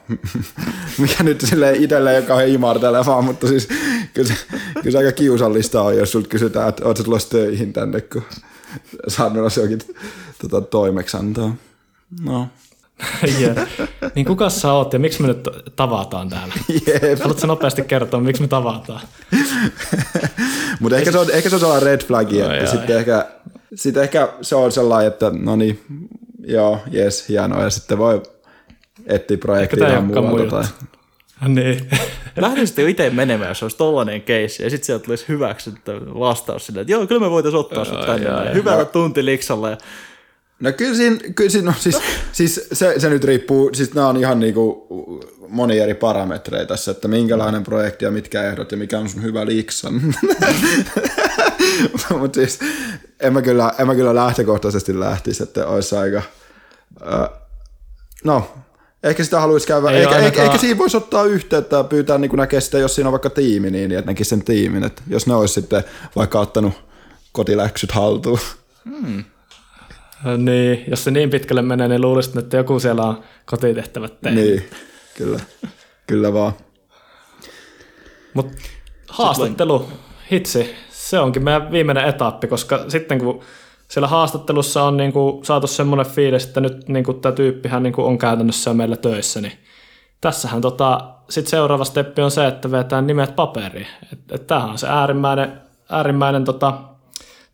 mikä nyt sille itselle ei ole kauhean imartelevaa, mutta siis kyllä se, kyllä se aika kiusallista on, jos sulta kysytään, että oot sä tulossa töihin tänne, kun oot menossa jokin tota, toimeksiantoa. No, Yeah. niin kuka sä oot ja miksi me nyt tavataan täällä? jep. Haluatko nopeasti kertoa, miksi me tavataan? Mutta ehkä, se on, ehkä se on sellainen red flag, että joo, sitten ehkä, sit ehkä se on sellainen, että no niin, joo, jes, hienoa, ja sitten voi etsiä projektia ihan muualta. Tai... niin. Lähdin sitten jo itse menemään, jos olisi tollainen keissi, ja sitten sieltä tulisi hyväksyttä vastaus silleen, että joo, kyllä me voitaisiin ottaa sut tänne. joo. Hyvällä tuntiliksalla. Ja No kyllä siinä, kyllä siinä no, siis, siis se, se, nyt riippuu, siis nämä on ihan niinku moni eri parametreja tässä, että minkälainen projekti ja mitkä ehdot ja mikä on sun hyvä liksan. Mutta siis en mä, kyllä, en mä kyllä lähtökohtaisesti lähtisi, että olisi aika, äh, no Ehkä sitä haluaisi käydä, Ei eikä, ainakaan- ehkä, ehkä siinä voisi ottaa yhteyttä ja pyytää niin näkee sitä, jos siinä on vaikka tiimi, niin että näkisi sen tiimin, että jos ne olisi sitten vaikka ottanut kotiläksyt haltuun. Niin, jos se niin pitkälle menee, niin luulisin, että joku siellä on kotitehtävät tehnyt. Niin, kyllä, kyllä vaan. Mutta haastattelu, hitsi, se onkin meidän viimeinen etappi, koska sitten kun siellä haastattelussa on niinku saatu semmoinen fiilis, että nyt niinku tämä tyyppihän niinku on käytännössä meillä töissä, niin tässähän tota, sit seuraava steppi on se, että vetään nimet paperiin. Et, et tämähän on se äärimmäinen, äärimmäinen tota,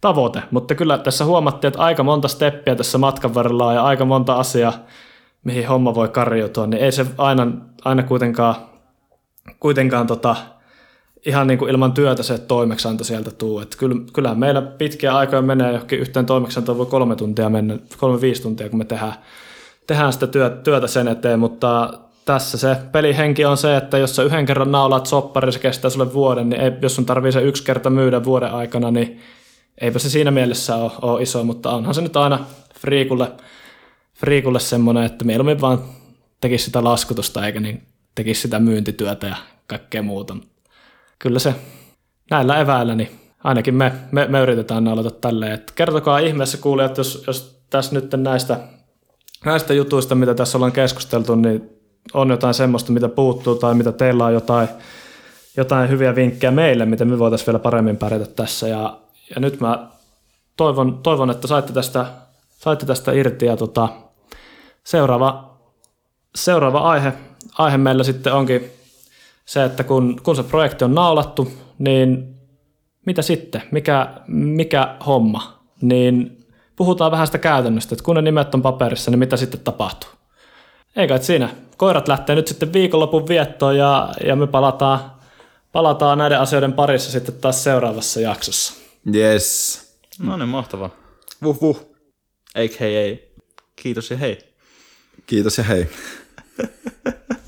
tavoite, mutta kyllä tässä huomattiin, että aika monta steppiä tässä matkan varrella on ja aika monta asiaa, mihin homma voi karjutua, niin ei se aina, aina kuitenkaan, kuitenkaan tota, ihan niin kuin ilman työtä se toimeksianto sieltä tuu. Kyllä, kyllähän meillä pitkiä aikoja menee johonkin yhteen toimeksiantoon voi kolme tuntia mennä, kolme viisi tuntia, kun me tehdään, tehdään sitä työtä sen eteen, mutta tässä se pelihenki on se, että jos sä yhden kerran naulaat soppari, se kestää sulle vuoden, niin ei, jos sun tarvii se yksi kerta myydä vuoden aikana, niin eipä se siinä mielessä ole, ole iso, mutta onhan se nyt aina friikulle, friikulle semmoinen, että mieluummin vaan tekisi sitä laskutusta eikä niin tekisi sitä myyntityötä ja kaikkea muuta. Kyllä se näillä eväillä niin ainakin me, me, me yritetään naulata tälleen. Et kertokaa ihmeessä kuulijat, jos, jos tässä nyt näistä, näistä jutuista, mitä tässä ollaan keskusteltu, niin on jotain semmoista, mitä puuttuu tai mitä teillä on jotain, jotain hyviä vinkkejä meille, miten me voitaisiin vielä paremmin pärjätä tässä. Ja, ja nyt mä toivon, toivon, että saitte tästä, saitte tästä irti ja tota, seuraava, seuraava aihe, aihe meillä sitten onkin se, että kun, kun se projekti on naulattu, niin mitä sitten? Mikä, mikä homma? Niin puhutaan vähän sitä käytännöstä, että kun ne nimet on paperissa, niin mitä sitten tapahtuu? Eikä, siinä. Koirat lähtee nyt sitten viikonlopun viettoon ja, ja me palataan, palataan näiden asioiden parissa sitten taas seuraavassa jaksossa. Yes. No niin, mahtavaa. Vuh vuh. A.k.a. Kiitos ja hei. Kiitos ja hei.